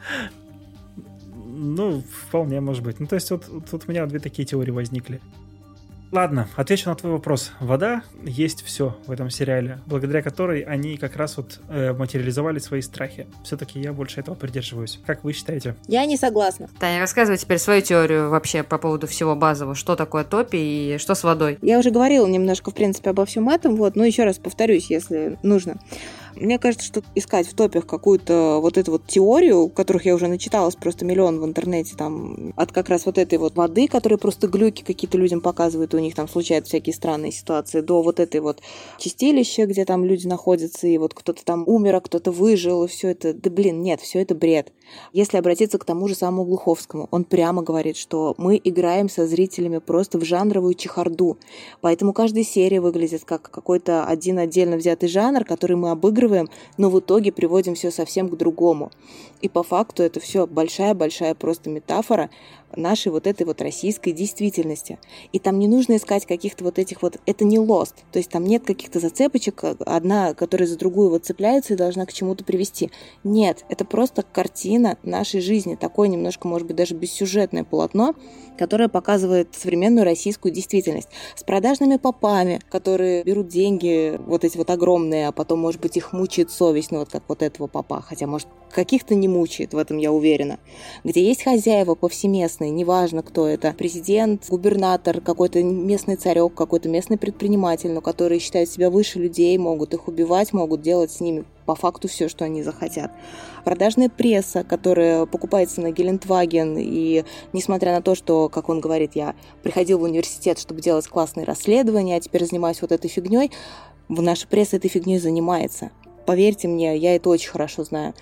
Ну, вполне может быть. Ну, то есть, вот тут у меня две такие теории возникли. Ладно, отвечу на твой вопрос. Вода есть все в этом сериале, благодаря которой они как раз вот э, материализовали свои страхи. Все-таки я больше этого придерживаюсь. Как вы считаете? Я не согласна. Таня, рассказывай теперь свою теорию вообще по поводу всего базового. Что такое топи и что с водой? Я уже говорила немножко, в принципе, обо всем этом, вот, но еще раз повторюсь, если нужно. Мне кажется, что искать в топях какую-то вот эту вот теорию, которых я уже начиталась просто миллион в интернете, там, от как раз вот этой вот воды, которые просто глюки какие-то людям показывают, у них там случаются всякие странные ситуации, до вот этой вот чистилища, где там люди находятся, и вот кто-то там умер, а кто-то выжил, и все это, да блин, нет, все это бред. Если обратиться к тому же самому Глуховскому, он прямо говорит, что мы играем со зрителями просто в жанровую чехарду, поэтому каждая серия выглядит как какой-то один отдельно взятый жанр, который мы обыгрываем разыгрываем, но в итоге приводим все совсем к другому. И по факту это все большая-большая просто метафора нашей вот этой вот российской действительности. И там не нужно искать каких-то вот этих вот... Это не лост. То есть там нет каких-то зацепочек, одна, которая за другую вот цепляется и должна к чему-то привести. Нет, это просто картина нашей жизни. Такое немножко, может быть, даже бессюжетное полотно, которое показывает современную российскую действительность. С продажными попами, которые берут деньги, вот эти вот огромные, а потом, может быть, их мучает совесть, ну вот как вот этого папа. Хотя, может, каких-то не мучает, в этом я уверена. Где есть хозяева повсеместные, неважно кто это, президент, губернатор, какой-то местный царек, какой-то местный предприниматель, но которые считают себя выше людей, могут их убивать, могут делать с ними по факту все, что они захотят. Продажная пресса, которая покупается на Гелендваген, и несмотря на то, что, как он говорит, я приходил в университет, чтобы делать классные расследования, а теперь занимаюсь вот этой фигней, наша пресса этой фигней занимается. Поверьте мне, я это очень хорошо знаю.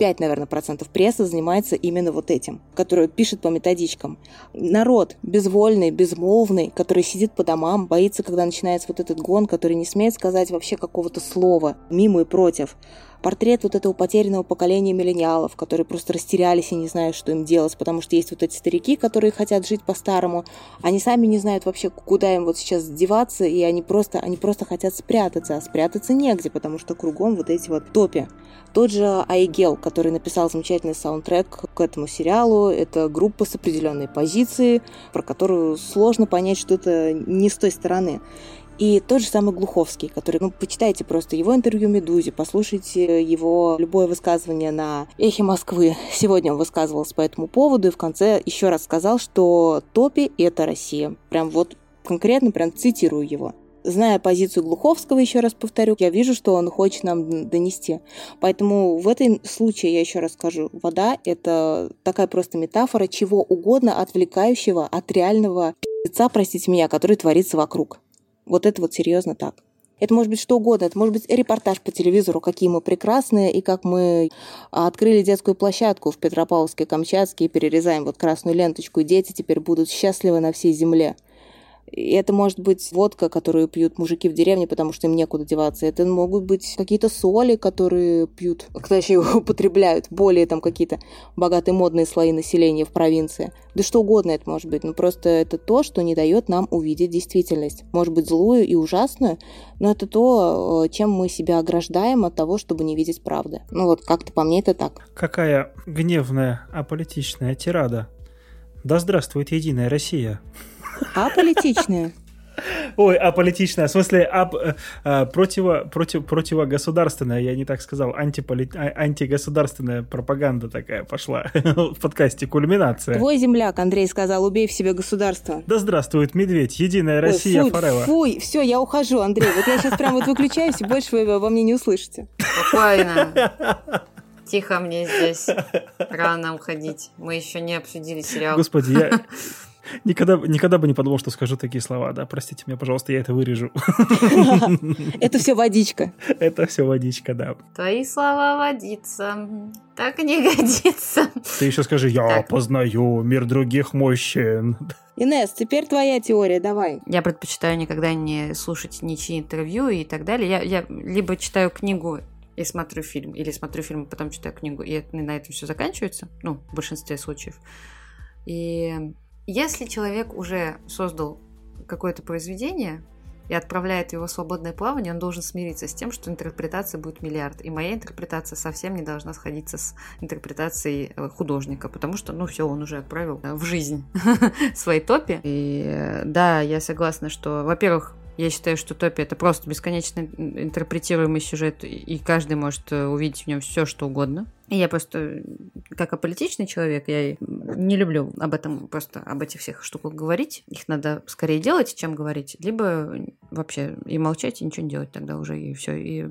95, наверное, процентов прессы занимается именно вот этим, который пишет по методичкам. Народ безвольный, безмолвный, который сидит по домам, боится, когда начинается вот этот гон, который не смеет сказать вообще какого-то слова мимо и против портрет вот этого потерянного поколения миллениалов, которые просто растерялись и не знают, что им делать, потому что есть вот эти старики, которые хотят жить по-старому, они сами не знают вообще, куда им вот сейчас деваться, и они просто, они просто хотят спрятаться, а спрятаться негде, потому что кругом вот эти вот топи. Тот же Айгел, который написал замечательный саундтрек к этому сериалу, это группа с определенной позицией, про которую сложно понять, что это не с той стороны. И тот же самый Глуховский, который, ну, почитайте просто его интервью Медузе, послушайте его любое высказывание на Эхе Москвы. Сегодня он высказывался по этому поводу и в конце еще раз сказал, что топи — это Россия. Прям вот конкретно прям цитирую его. Зная позицию Глуховского, еще раз повторю, я вижу, что он хочет нам донести. Поэтому в этом случае, я еще раз скажу, вода — это такая просто метафора чего угодно отвлекающего от реального пи***ца, простите меня, который творится вокруг. Вот это вот серьезно так. Это может быть что угодно. Это может быть репортаж по телевизору, какие мы прекрасные, и как мы открыли детскую площадку в Петропавловске-Камчатске и перерезаем вот красную ленточку, и дети теперь будут счастливы на всей земле. И это может быть водка, которую пьют мужики в деревне, потому что им некуда деваться. Это могут быть какие-то соли, которые пьют, точнее, употребляют, более там какие-то богатые модные слои населения в провинции. Да что угодно это может быть. Но просто это то, что не дает нам увидеть действительность. Может быть, злую и ужасную, но это то, э, чем мы себя ограждаем от того, чтобы не видеть правды. Ну вот, как-то по мне это так. Какая гневная, аполитичная тирада. Да здравствует Единая Россия. Аполитичная. Ой, аполитичная. В смысле, ап, э, противо, против, противогосударственная, я не так сказал, антиполи, а, антигосударственная пропаганда такая пошла в подкасте «Кульминация». Твой земляк, Андрей сказал, убей в себе государство. Да здравствует медведь, единая Россия, Ой, фуй, forever. Фуй, все, я ухожу, Андрей. Вот я сейчас прям вот выключаюсь, и больше вы обо мне не услышите. Спокойно. Тихо мне здесь. Рано уходить. Мы еще не обсудили сериал. Господи, я... Никогда, никогда бы не подумал, что скажу такие слова, да. Простите меня, пожалуйста, я это вырежу. Это все водичка. Это все водичка, да. Твои слова водиться. Так не годится. Ты еще скажи, я так. познаю мир других мужчин. Инесс, теперь твоя теория, давай. Я предпочитаю никогда не слушать ничьи интервью и так далее. Я, я либо читаю книгу и смотрю фильм, или смотрю фильм, потом читаю книгу, и на этом все заканчивается, ну, в большинстве случаев. И если человек уже создал какое-то произведение, и отправляет его в свободное плавание, он должен смириться с тем, что интерпретация будет миллиард. И моя интерпретация совсем не должна сходиться с интерпретацией э, художника, потому что, ну, все, он уже отправил в жизнь свои топи. И э, да, я согласна, что, во-первых, я считаю, что Топи это просто бесконечно интерпретируемый сюжет, и каждый может увидеть в нем все, что угодно. Я просто, как аполитичный человек, я не люблю об этом, просто об этих всех штуках говорить. Их надо скорее делать, чем говорить. Либо вообще и молчать, и ничего не делать тогда уже, и все. И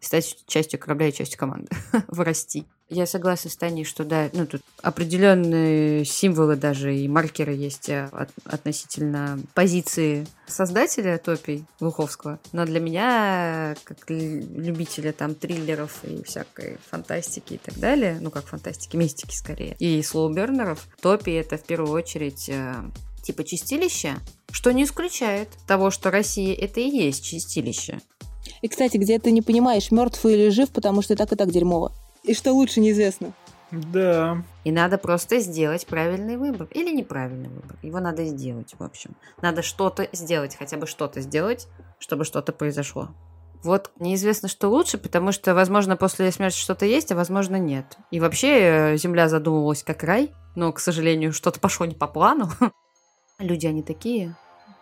стать частью корабля и частью команды. Вырасти. Я согласна с Таней, что да, ну тут определенные символы даже и маркеры есть э, от, относительно позиции создателя топий Глуховского. Но для меня, как любителя там триллеров и всякой фантастики и так далее, далее, ну как фантастики, мистики скорее, и слоубернеров, топи это в первую очередь э, типа чистилище, что не исключает того, что Россия это и есть чистилище. И, кстати, где ты не понимаешь, мертвый или жив, потому что так и так дерьмово. И что лучше, неизвестно. Да. И надо просто сделать правильный выбор. Или неправильный выбор. Его надо сделать, в общем. Надо что-то сделать, хотя бы что-то сделать, чтобы что-то произошло. Вот неизвестно, что лучше, потому что, возможно, после смерти что-то есть, а возможно, нет. И вообще э, Земля задумывалась как рай, но, к сожалению, что-то пошло не по плану. Люди, они такие,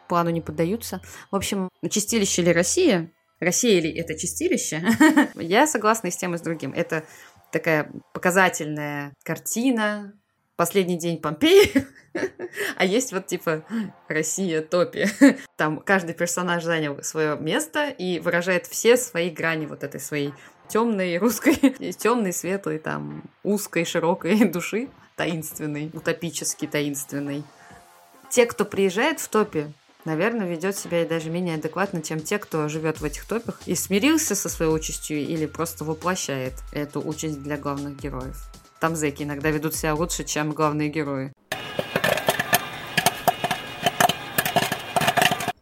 плану не поддаются. В общем, чистилище или Россия? Россия или это чистилище? Я согласна и с тем, и с другим. Это такая показательная картина, последний день Помпеи, а есть вот типа Россия топи. Там каждый персонаж занял свое место и выражает все свои грани вот этой своей темной русской, темной, светлой, там, узкой, широкой души, таинственной, утопически таинственной. Те, кто приезжает в топе, наверное, ведет себя и даже менее адекватно, чем те, кто живет в этих топах и смирился со своей участью или просто воплощает эту участь для главных героев. Там зэки иногда ведут себя лучше, чем главные герои.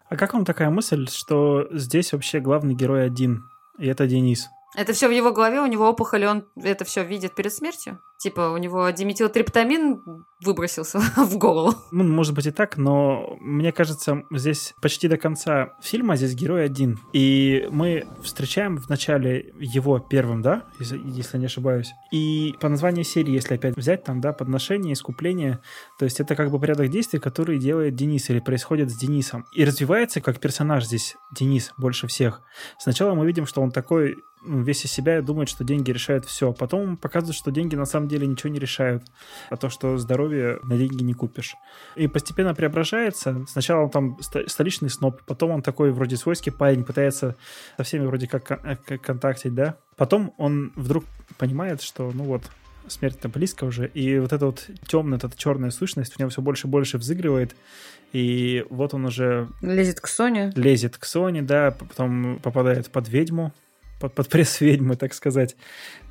А как вам такая мысль, что здесь вообще главный герой один, и это Денис? Это все в его голове, у него опухоль, он это все видит перед смертью? Типа у него диметилтриптамин выбросился в голову. Ну, может быть и так, но мне кажется, здесь почти до конца фильма здесь герой один. И мы встречаем в начале его первым, да, если, если не ошибаюсь. И по названию серии, если опять взять, там, да, подношение, искупление, то есть это как бы порядок действий, который делает Денис или происходит с Денисом. И развивается как персонаж здесь Денис больше всех. Сначала мы видим, что он такой весь из себя и думает, что деньги решают все. Потом показывает, что деньги на самом деле ничего не решают, а то, что здоровье на деньги не купишь. И постепенно преображается. Сначала он там столичный сноб, потом он такой вроде свойский парень, пытается со всеми вроде как э, контактить, да. Потом он вдруг понимает, что, ну вот, смерть-то близко уже, и вот эта вот темная, эта черная сущность в нем все больше и больше взыгрывает, и вот он уже... Лезет к Соне. Лезет к Соне, да, потом попадает под ведьму, под, под пресс ведьмы, так сказать.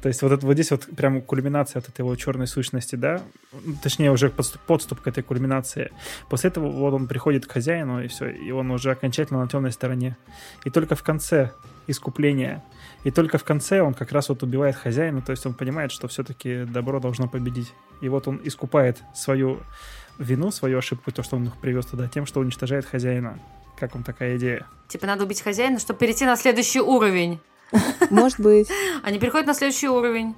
То есть вот, это, вот здесь вот прям кульминация от этой его черной сущности, да, точнее уже подступ, подступ к этой кульминации. После этого вот он приходит к хозяину, и все, и он уже окончательно на темной стороне. И только в конце искупления, и только в конце он как раз вот убивает хозяина, то есть он понимает, что все-таки добро должно победить. И вот он искупает свою вину, свою ошибку, то, что он их привез туда, тем, что уничтожает хозяина. Как вам такая идея? Типа надо убить хозяина, чтобы перейти на следующий уровень. Может быть. Они переходят на следующий уровень.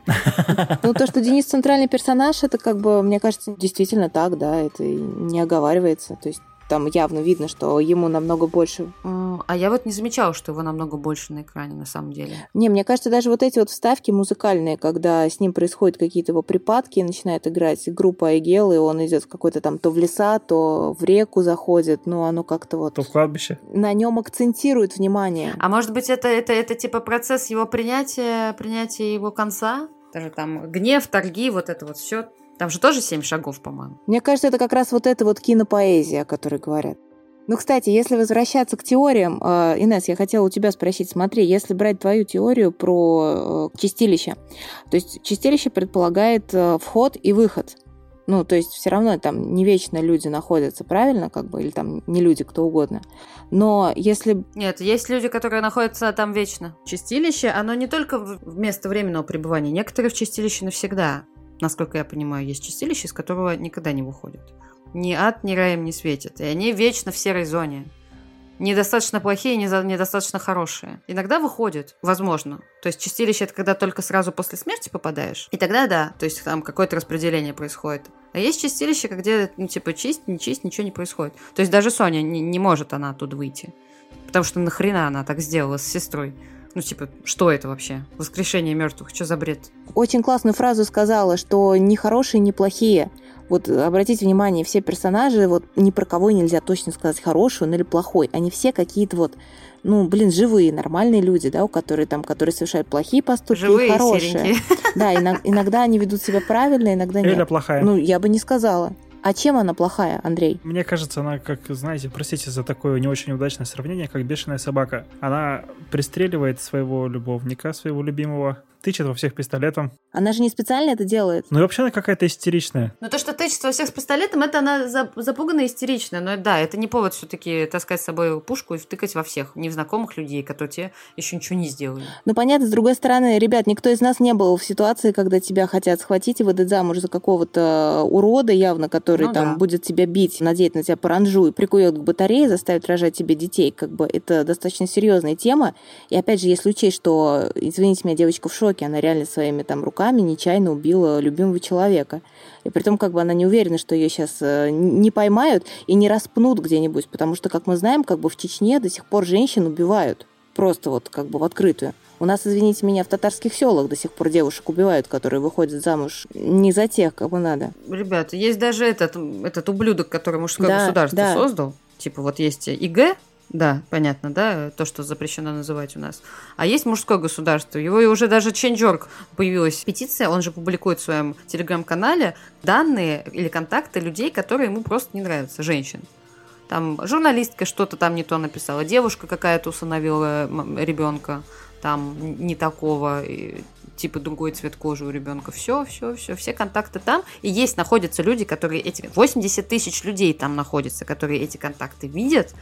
Ну, то, что Денис центральный персонаж, это как бы, мне кажется, действительно так, да, это не оговаривается. То есть там явно видно, что ему намного больше. А я вот не замечала, что его намного больше на экране на самом деле. Не, мне кажется, даже вот эти вот вставки музыкальные, когда с ним происходят какие-то его припадки, начинает играть группа Айгел, и он идет какой-то там то в леса, то в реку заходит, ну оно как-то вот... То в кладбище. На нем акцентирует внимание. А может быть это, это, это типа процесс его принятия, принятия его конца? Даже там гнев, торги, вот это вот все там же тоже семь шагов, по-моему. Мне кажется, это как раз вот эта вот кинопоэзия, о которой говорят. Ну, кстати, если возвращаться к теориям, э, Инесс, я хотела у тебя спросить, смотри, если брать твою теорию про э, чистилище, то есть чистилище предполагает э, вход и выход. Ну, то есть все равно там не вечно люди находятся, правильно, как бы, или там не люди, кто угодно. Но если... Нет, есть люди, которые находятся там вечно. Чистилище, оно не только место временного пребывания. Некоторые в чистилище навсегда насколько я понимаю, есть чистилище, из которого никогда не выходят. Ни ад, ни раем не светит. И они вечно в серой зоне. недостаточно плохие, недостаточно хорошие. Иногда выходит, возможно. То есть чистилище это когда только сразу после смерти попадаешь. И тогда да, то есть там какое-то распределение происходит. А есть чистилище, где, ну, типа, чисть, не чисть, ничего не происходит. То есть даже Соня не, не может она оттуда выйти. Потому что нахрена она так сделала с сестрой? Ну, типа, что это вообще? Воскрешение мертвых, что за бред? Очень классную фразу сказала, что ни хорошие, ни плохие. Вот обратите внимание, все персонажи, вот ни про кого нельзя точно сказать, хороший он или плохой. Они все какие-то вот, ну, блин, живые, нормальные люди, да, у которых там, которые совершают плохие поступки живые, и хорошие. Серенькие. Да, иногда они ведут себя правильно, иногда нет. Или плохая. Ну, я бы не сказала. А чем она плохая, Андрей? Мне кажется, она, как, знаете, простите за такое не очень удачное сравнение, как бешеная собака. Она пристреливает своего любовника, своего любимого, тычет во всех пистолетом. Она же не специально это делает. Ну и вообще она какая-то истеричная. Ну то, что тычет во всех с пистолетом, это она запуганная истеричная. Но да, это не повод все-таки таскать с собой пушку и втыкать во всех незнакомых людей, которые тебе еще ничего не сделали. Ну понятно, с другой стороны, ребят, никто из нас не был в ситуации, когда тебя хотят схватить и выдать замуж за какого-то урода явно, который ну, там да. будет тебя бить, надеть на тебя паранжу и прикует к батарее, заставит рожать тебе детей. Как бы это достаточно серьезная тема. И опять же, если учесть, что, извините меня, девочка в шоке, она реально своими там руками нечаянно убила любимого человека. И при том, как бы она не уверена, что ее сейчас э, не поймают и не распнут где-нибудь, потому что, как мы знаем, как бы в Чечне до сих пор женщин убивают. Просто вот как бы в открытую. У нас, извините меня, в татарских селах до сих пор девушек убивают, которые выходят замуж не за тех, кому надо. Ребята, есть даже этот, этот ублюдок, который мужское да, государство да. создал. Типа вот есть ИГ, да, понятно, да, то, что запрещено называть у нас. А есть мужское государство. Его и уже даже Change.org появилась петиция, он же публикует в своем телеграм-канале данные или контакты людей, которые ему просто не нравятся, женщин. Там журналистка что-то там не то написала, девушка какая-то усыновила ребенка, там не такого, типа другой цвет кожи у ребенка. Все, все, все, все контакты там. И есть, находятся люди, которые эти... 80 тысяч людей там находятся, которые эти контакты видят,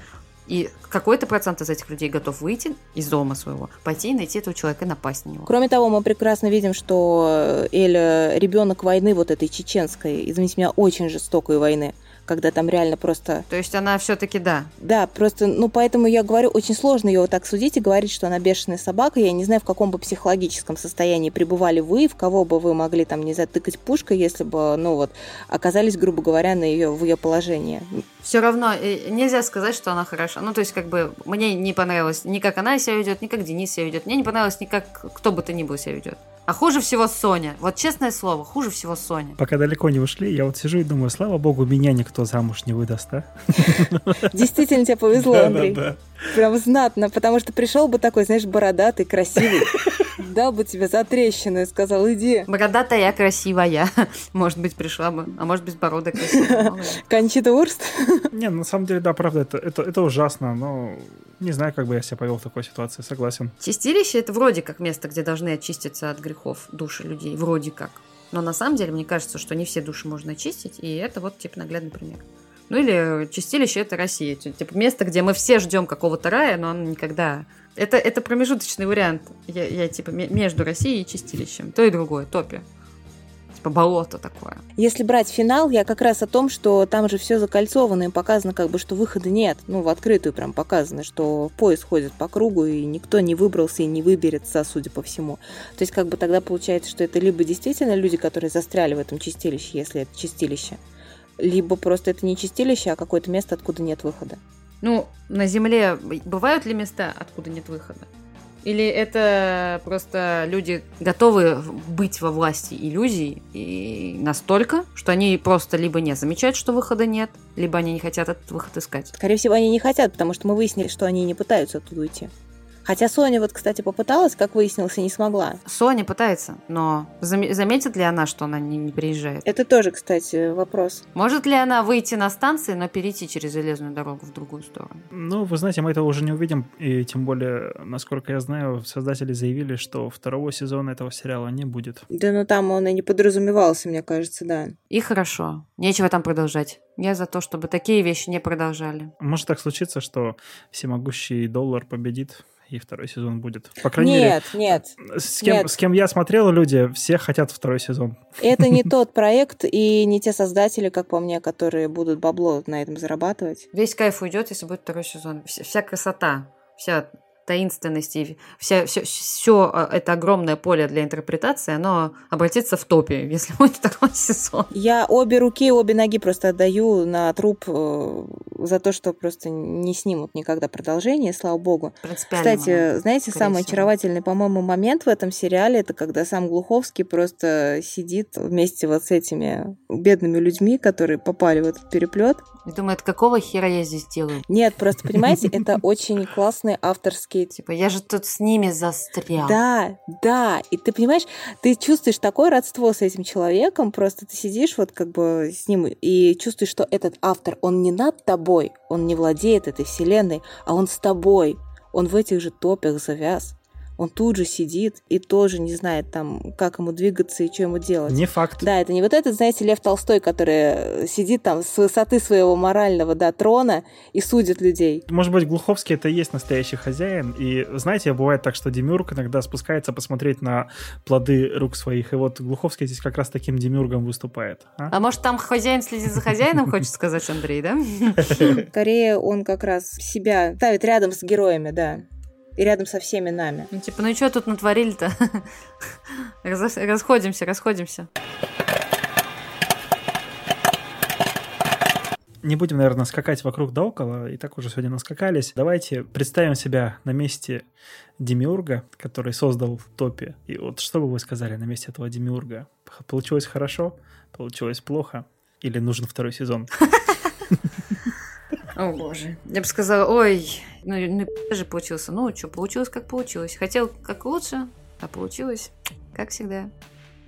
и какой-то процент из этих людей готов выйти из дома своего, пойти и найти этого человека и напасть на него. Кроме того, мы прекрасно видим, что Эля ребенок войны вот этой чеченской, извините меня, очень жестокой войны когда там реально просто... То есть она все-таки да. Да, просто, ну, поэтому я говорю, очень сложно ее вот так судить и говорить, что она бешеная собака. Я не знаю, в каком бы психологическом состоянии пребывали вы, в кого бы вы могли там не затыкать пушкой, если бы, ну вот, оказались, грубо говоря, на ее, в ее положении. Все равно нельзя сказать, что она хороша. Ну, то есть, как бы, мне не понравилось ни как она себя ведет, ни как Денис себя ведет. Мне не понравилось ни как кто бы то ни был себя ведет. А хуже всего Соня. Вот честное слово, хуже всего Соня. Пока далеко не ушли, я вот сижу и думаю, слава богу, меня никто замуж не выдаст, а? Действительно тебе повезло, Андрей. Прям знатно, потому что пришел бы такой, знаешь, бородатый, красивый, дал бы тебе за трещину и сказал, иди. Бородатая красивая. Может быть, пришла бы, а может быть, борода красивая. Кончита Урст? Не, на самом деле, да, правда, это, это, это ужасно, но не знаю, как бы я себя повел в такой ситуации, согласен. Чистилище — это вроде как место, где должны очиститься от грехов души людей, вроде как. Но на самом деле, мне кажется, что не все души можно очистить, и это вот, типа, наглядный пример. Ну или чистилище это Россия. Типа место, где мы все ждем какого-то рая, но он никогда... Это, это промежуточный вариант. Я, я типа между Россией и чистилищем. То и другое, топе типа болото такое. Если брать финал, я как раз о том, что там же все закольцовано и показано как бы, что выхода нет. Ну, в открытую прям показано, что поезд ходит по кругу, и никто не выбрался и не выберется, судя по всему. То есть как бы тогда получается, что это либо действительно люди, которые застряли в этом чистилище, если это чистилище, либо просто это не чистилище, а какое-то место, откуда нет выхода. Ну, на Земле бывают ли места, откуда нет выхода? Или это просто люди готовы быть во власти иллюзий и настолько, что они просто либо не замечают, что выхода нет, либо они не хотят этот выход искать? Скорее всего, они не хотят, потому что мы выяснили, что они не пытаются оттуда уйти. Хотя Соня вот, кстати, попыталась, как выяснилось, и не смогла. Соня пытается, но заметит ли она, что она не, не приезжает? Это тоже, кстати, вопрос. Может ли она выйти на станции, но перейти через железную дорогу в другую сторону? Ну, вы знаете, мы этого уже не увидим, и тем более, насколько я знаю, создатели заявили, что второго сезона этого сериала не будет. Да, ну там он и не подразумевался, мне кажется, да. И хорошо. Нечего там продолжать. Я за то, чтобы такие вещи не продолжали. Может так случиться, что всемогущий доллар победит и второй сезон будет. По крайней нет, мере, нет, с кем, нет. с кем я смотрел, люди все хотят второй сезон. Это не тот проект и не те создатели, как по мне, которые будут бабло на этом зарабатывать. Весь кайф уйдет, если будет второй сезон. Вся, вся красота, вся таинственность и вся, все, все это огромное поле для интерпретации, оно обратится в топе, если будет второй сезон. Я обе руки, обе ноги просто отдаю на труп э, за то, что просто не снимут никогда продолжение, слава богу. Кстати, момент, знаете, самый всего. очаровательный, по-моему, момент в этом сериале, это когда сам Глуховский просто сидит вместе вот с этими бедными людьми, которые попали в этот переплет. И думает, какого хера я здесь делаю? Нет, просто, понимаете, это очень классный авторский... Типа, я же тут с ними застрял. Да, да. И ты понимаешь, ты чувствуешь такое родство с этим человеком, просто ты сидишь вот как бы с ним и чувствуешь, что этот автор, он не над тобой, он не владеет этой вселенной, а он с тобой. Он в этих же топях завяз он тут же сидит и тоже не знает там, как ему двигаться и что ему делать. Не факт. Да, это не вот этот, знаете, Лев Толстой, который сидит там с высоты своего морального, да, трона и судит людей. Может быть, Глуховский это и есть настоящий хозяин. И знаете, бывает так, что Демюрк иногда спускается посмотреть на плоды рук своих. И вот Глуховский здесь как раз таким Демюргом выступает. А, а может, там хозяин следит за хозяином, хочет сказать Андрей, да? Скорее, он как раз себя ставит рядом с героями, да и рядом со всеми нами. Ну, типа, ну и что тут натворили-то? расходимся, расходимся. Не будем, наверное, скакать вокруг да около, и так уже сегодня наскакались. Давайте представим себя на месте Демиурга, который создал Топи. И вот что бы вы сказали на месте этого Демиурга? Получилось хорошо? Получилось плохо? Или нужен второй сезон? О боже. Я бы сказала, ой, ну, ну же получился. Ну, что, получилось как получилось. Хотел как лучше, а получилось как всегда.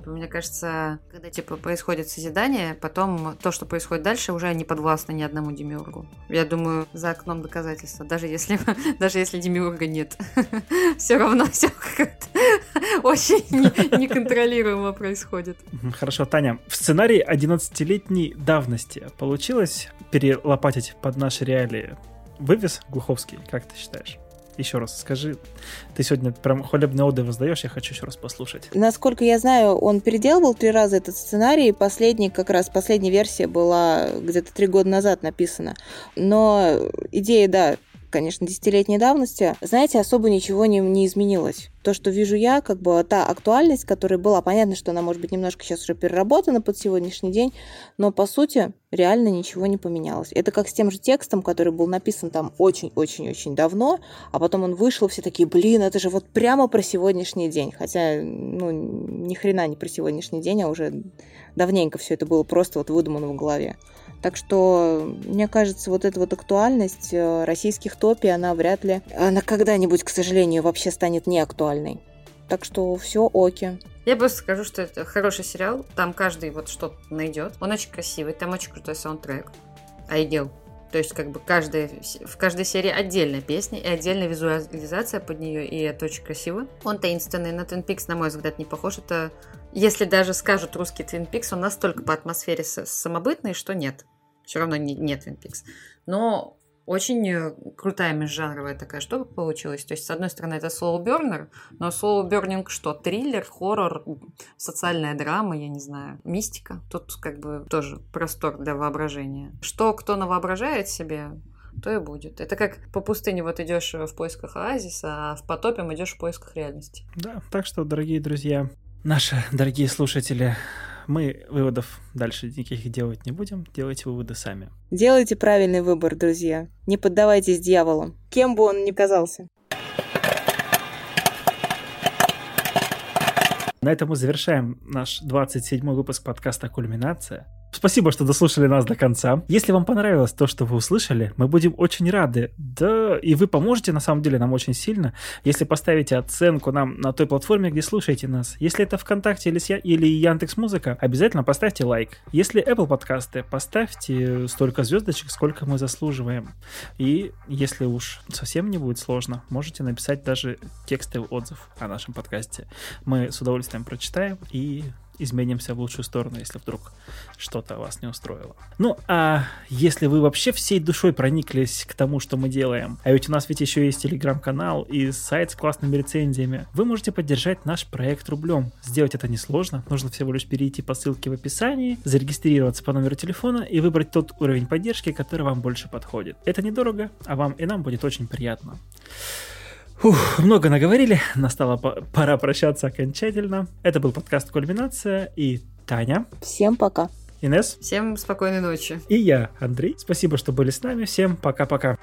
Мне кажется, когда типа происходит созидание, потом то, что происходит дальше, уже не подвластно ни одному демиургу. Я думаю, за окном доказательства, даже если, даже если демиурга нет. Все равно все как-то очень неконтролируемо происходит. Хорошо, Таня. В сценарии 11-летней давности получилось перелопатить под наши реалии? Вывез Глуховский, как ты считаешь? Еще раз скажи, ты сегодня прям хвалебные оды воздаешь, я хочу еще раз послушать. Насколько я знаю, он переделывал три раза этот сценарий, последний, как раз последняя версия была где-то три года назад написана. Но идея, да, конечно, десятилетней давности, знаете, особо ничего не, не изменилось. То, что вижу я, как бы та актуальность, которая была, понятно, что она может быть немножко сейчас уже переработана под сегодняшний день, но по сути реально ничего не поменялось. Это как с тем же текстом, который был написан там очень-очень-очень давно, а потом он вышел, все такие, блин, это же вот прямо про сегодняшний день. Хотя, ну, ни хрена не про сегодняшний день, а уже давненько все это было просто вот выдумано в голове. Так что, мне кажется, вот эта вот актуальность э, российских топи, она вряд ли, она когда-нибудь, к сожалению, вообще станет неактуальной. Так что все оки. Я просто скажу, что это хороший сериал. Там каждый вот что-то найдет. Он очень красивый, там очень крутой саундтрек. Айдел. То есть, как бы каждая, в каждой серии отдельная песня и отдельная визуализация под нее, и это очень красиво. Он таинственный, на Twin Peaks, на мой взгляд, не похож. Это, если даже скажут русский Twin Peaks, он настолько по атмосфере самобытный, что нет. Все равно не, не Twin Peaks. Но очень э, крутая межжанровая такая штука получилась. То есть, с одной стороны, это burner, но burning что? Триллер, хоррор, социальная драма, я не знаю, мистика. Тут как бы тоже простор для воображения. Что кто навоображает себе, то и будет. Это как по пустыне вот идешь в поисках оазиса, а в потопе идешь в поисках реальности. Да, так что, дорогие друзья, наши дорогие слушатели, мы выводов дальше никаких делать не будем. Делайте выводы сами. Делайте правильный выбор, друзья. Не поддавайтесь дьяволу, кем бы он ни казался. На этом мы завершаем наш 27-й выпуск подкаста «Кульминация». Спасибо, что дослушали нас до конца. Если вам понравилось то, что вы услышали, мы будем очень рады. Да, и вы поможете, на самом деле, нам очень сильно, если поставите оценку нам на той платформе, где слушаете нас. Если это ВКонтакте или, или Яндекс Музыка, обязательно поставьте лайк. Если Apple подкасты, поставьте столько звездочек, сколько мы заслуживаем. И если уж совсем не будет сложно, можете написать даже текстовый отзыв о нашем подкасте. Мы с удовольствием прочитаем и изменимся в лучшую сторону, если вдруг что-то вас не устроило. Ну, а если вы вообще всей душой прониклись к тому, что мы делаем, а ведь у нас ведь еще есть телеграм-канал и сайт с классными рецензиями, вы можете поддержать наш проект рублем. Сделать это несложно, нужно всего лишь перейти по ссылке в описании, зарегистрироваться по номеру телефона и выбрать тот уровень поддержки, который вам больше подходит. Это недорого, а вам и нам будет очень приятно. Фух, много наговорили, настала пора прощаться окончательно. Это был подкаст «Кульминация» и Таня. Всем пока. Инес. Всем спокойной ночи. И я, Андрей. Спасибо, что были с нами. Всем пока-пока.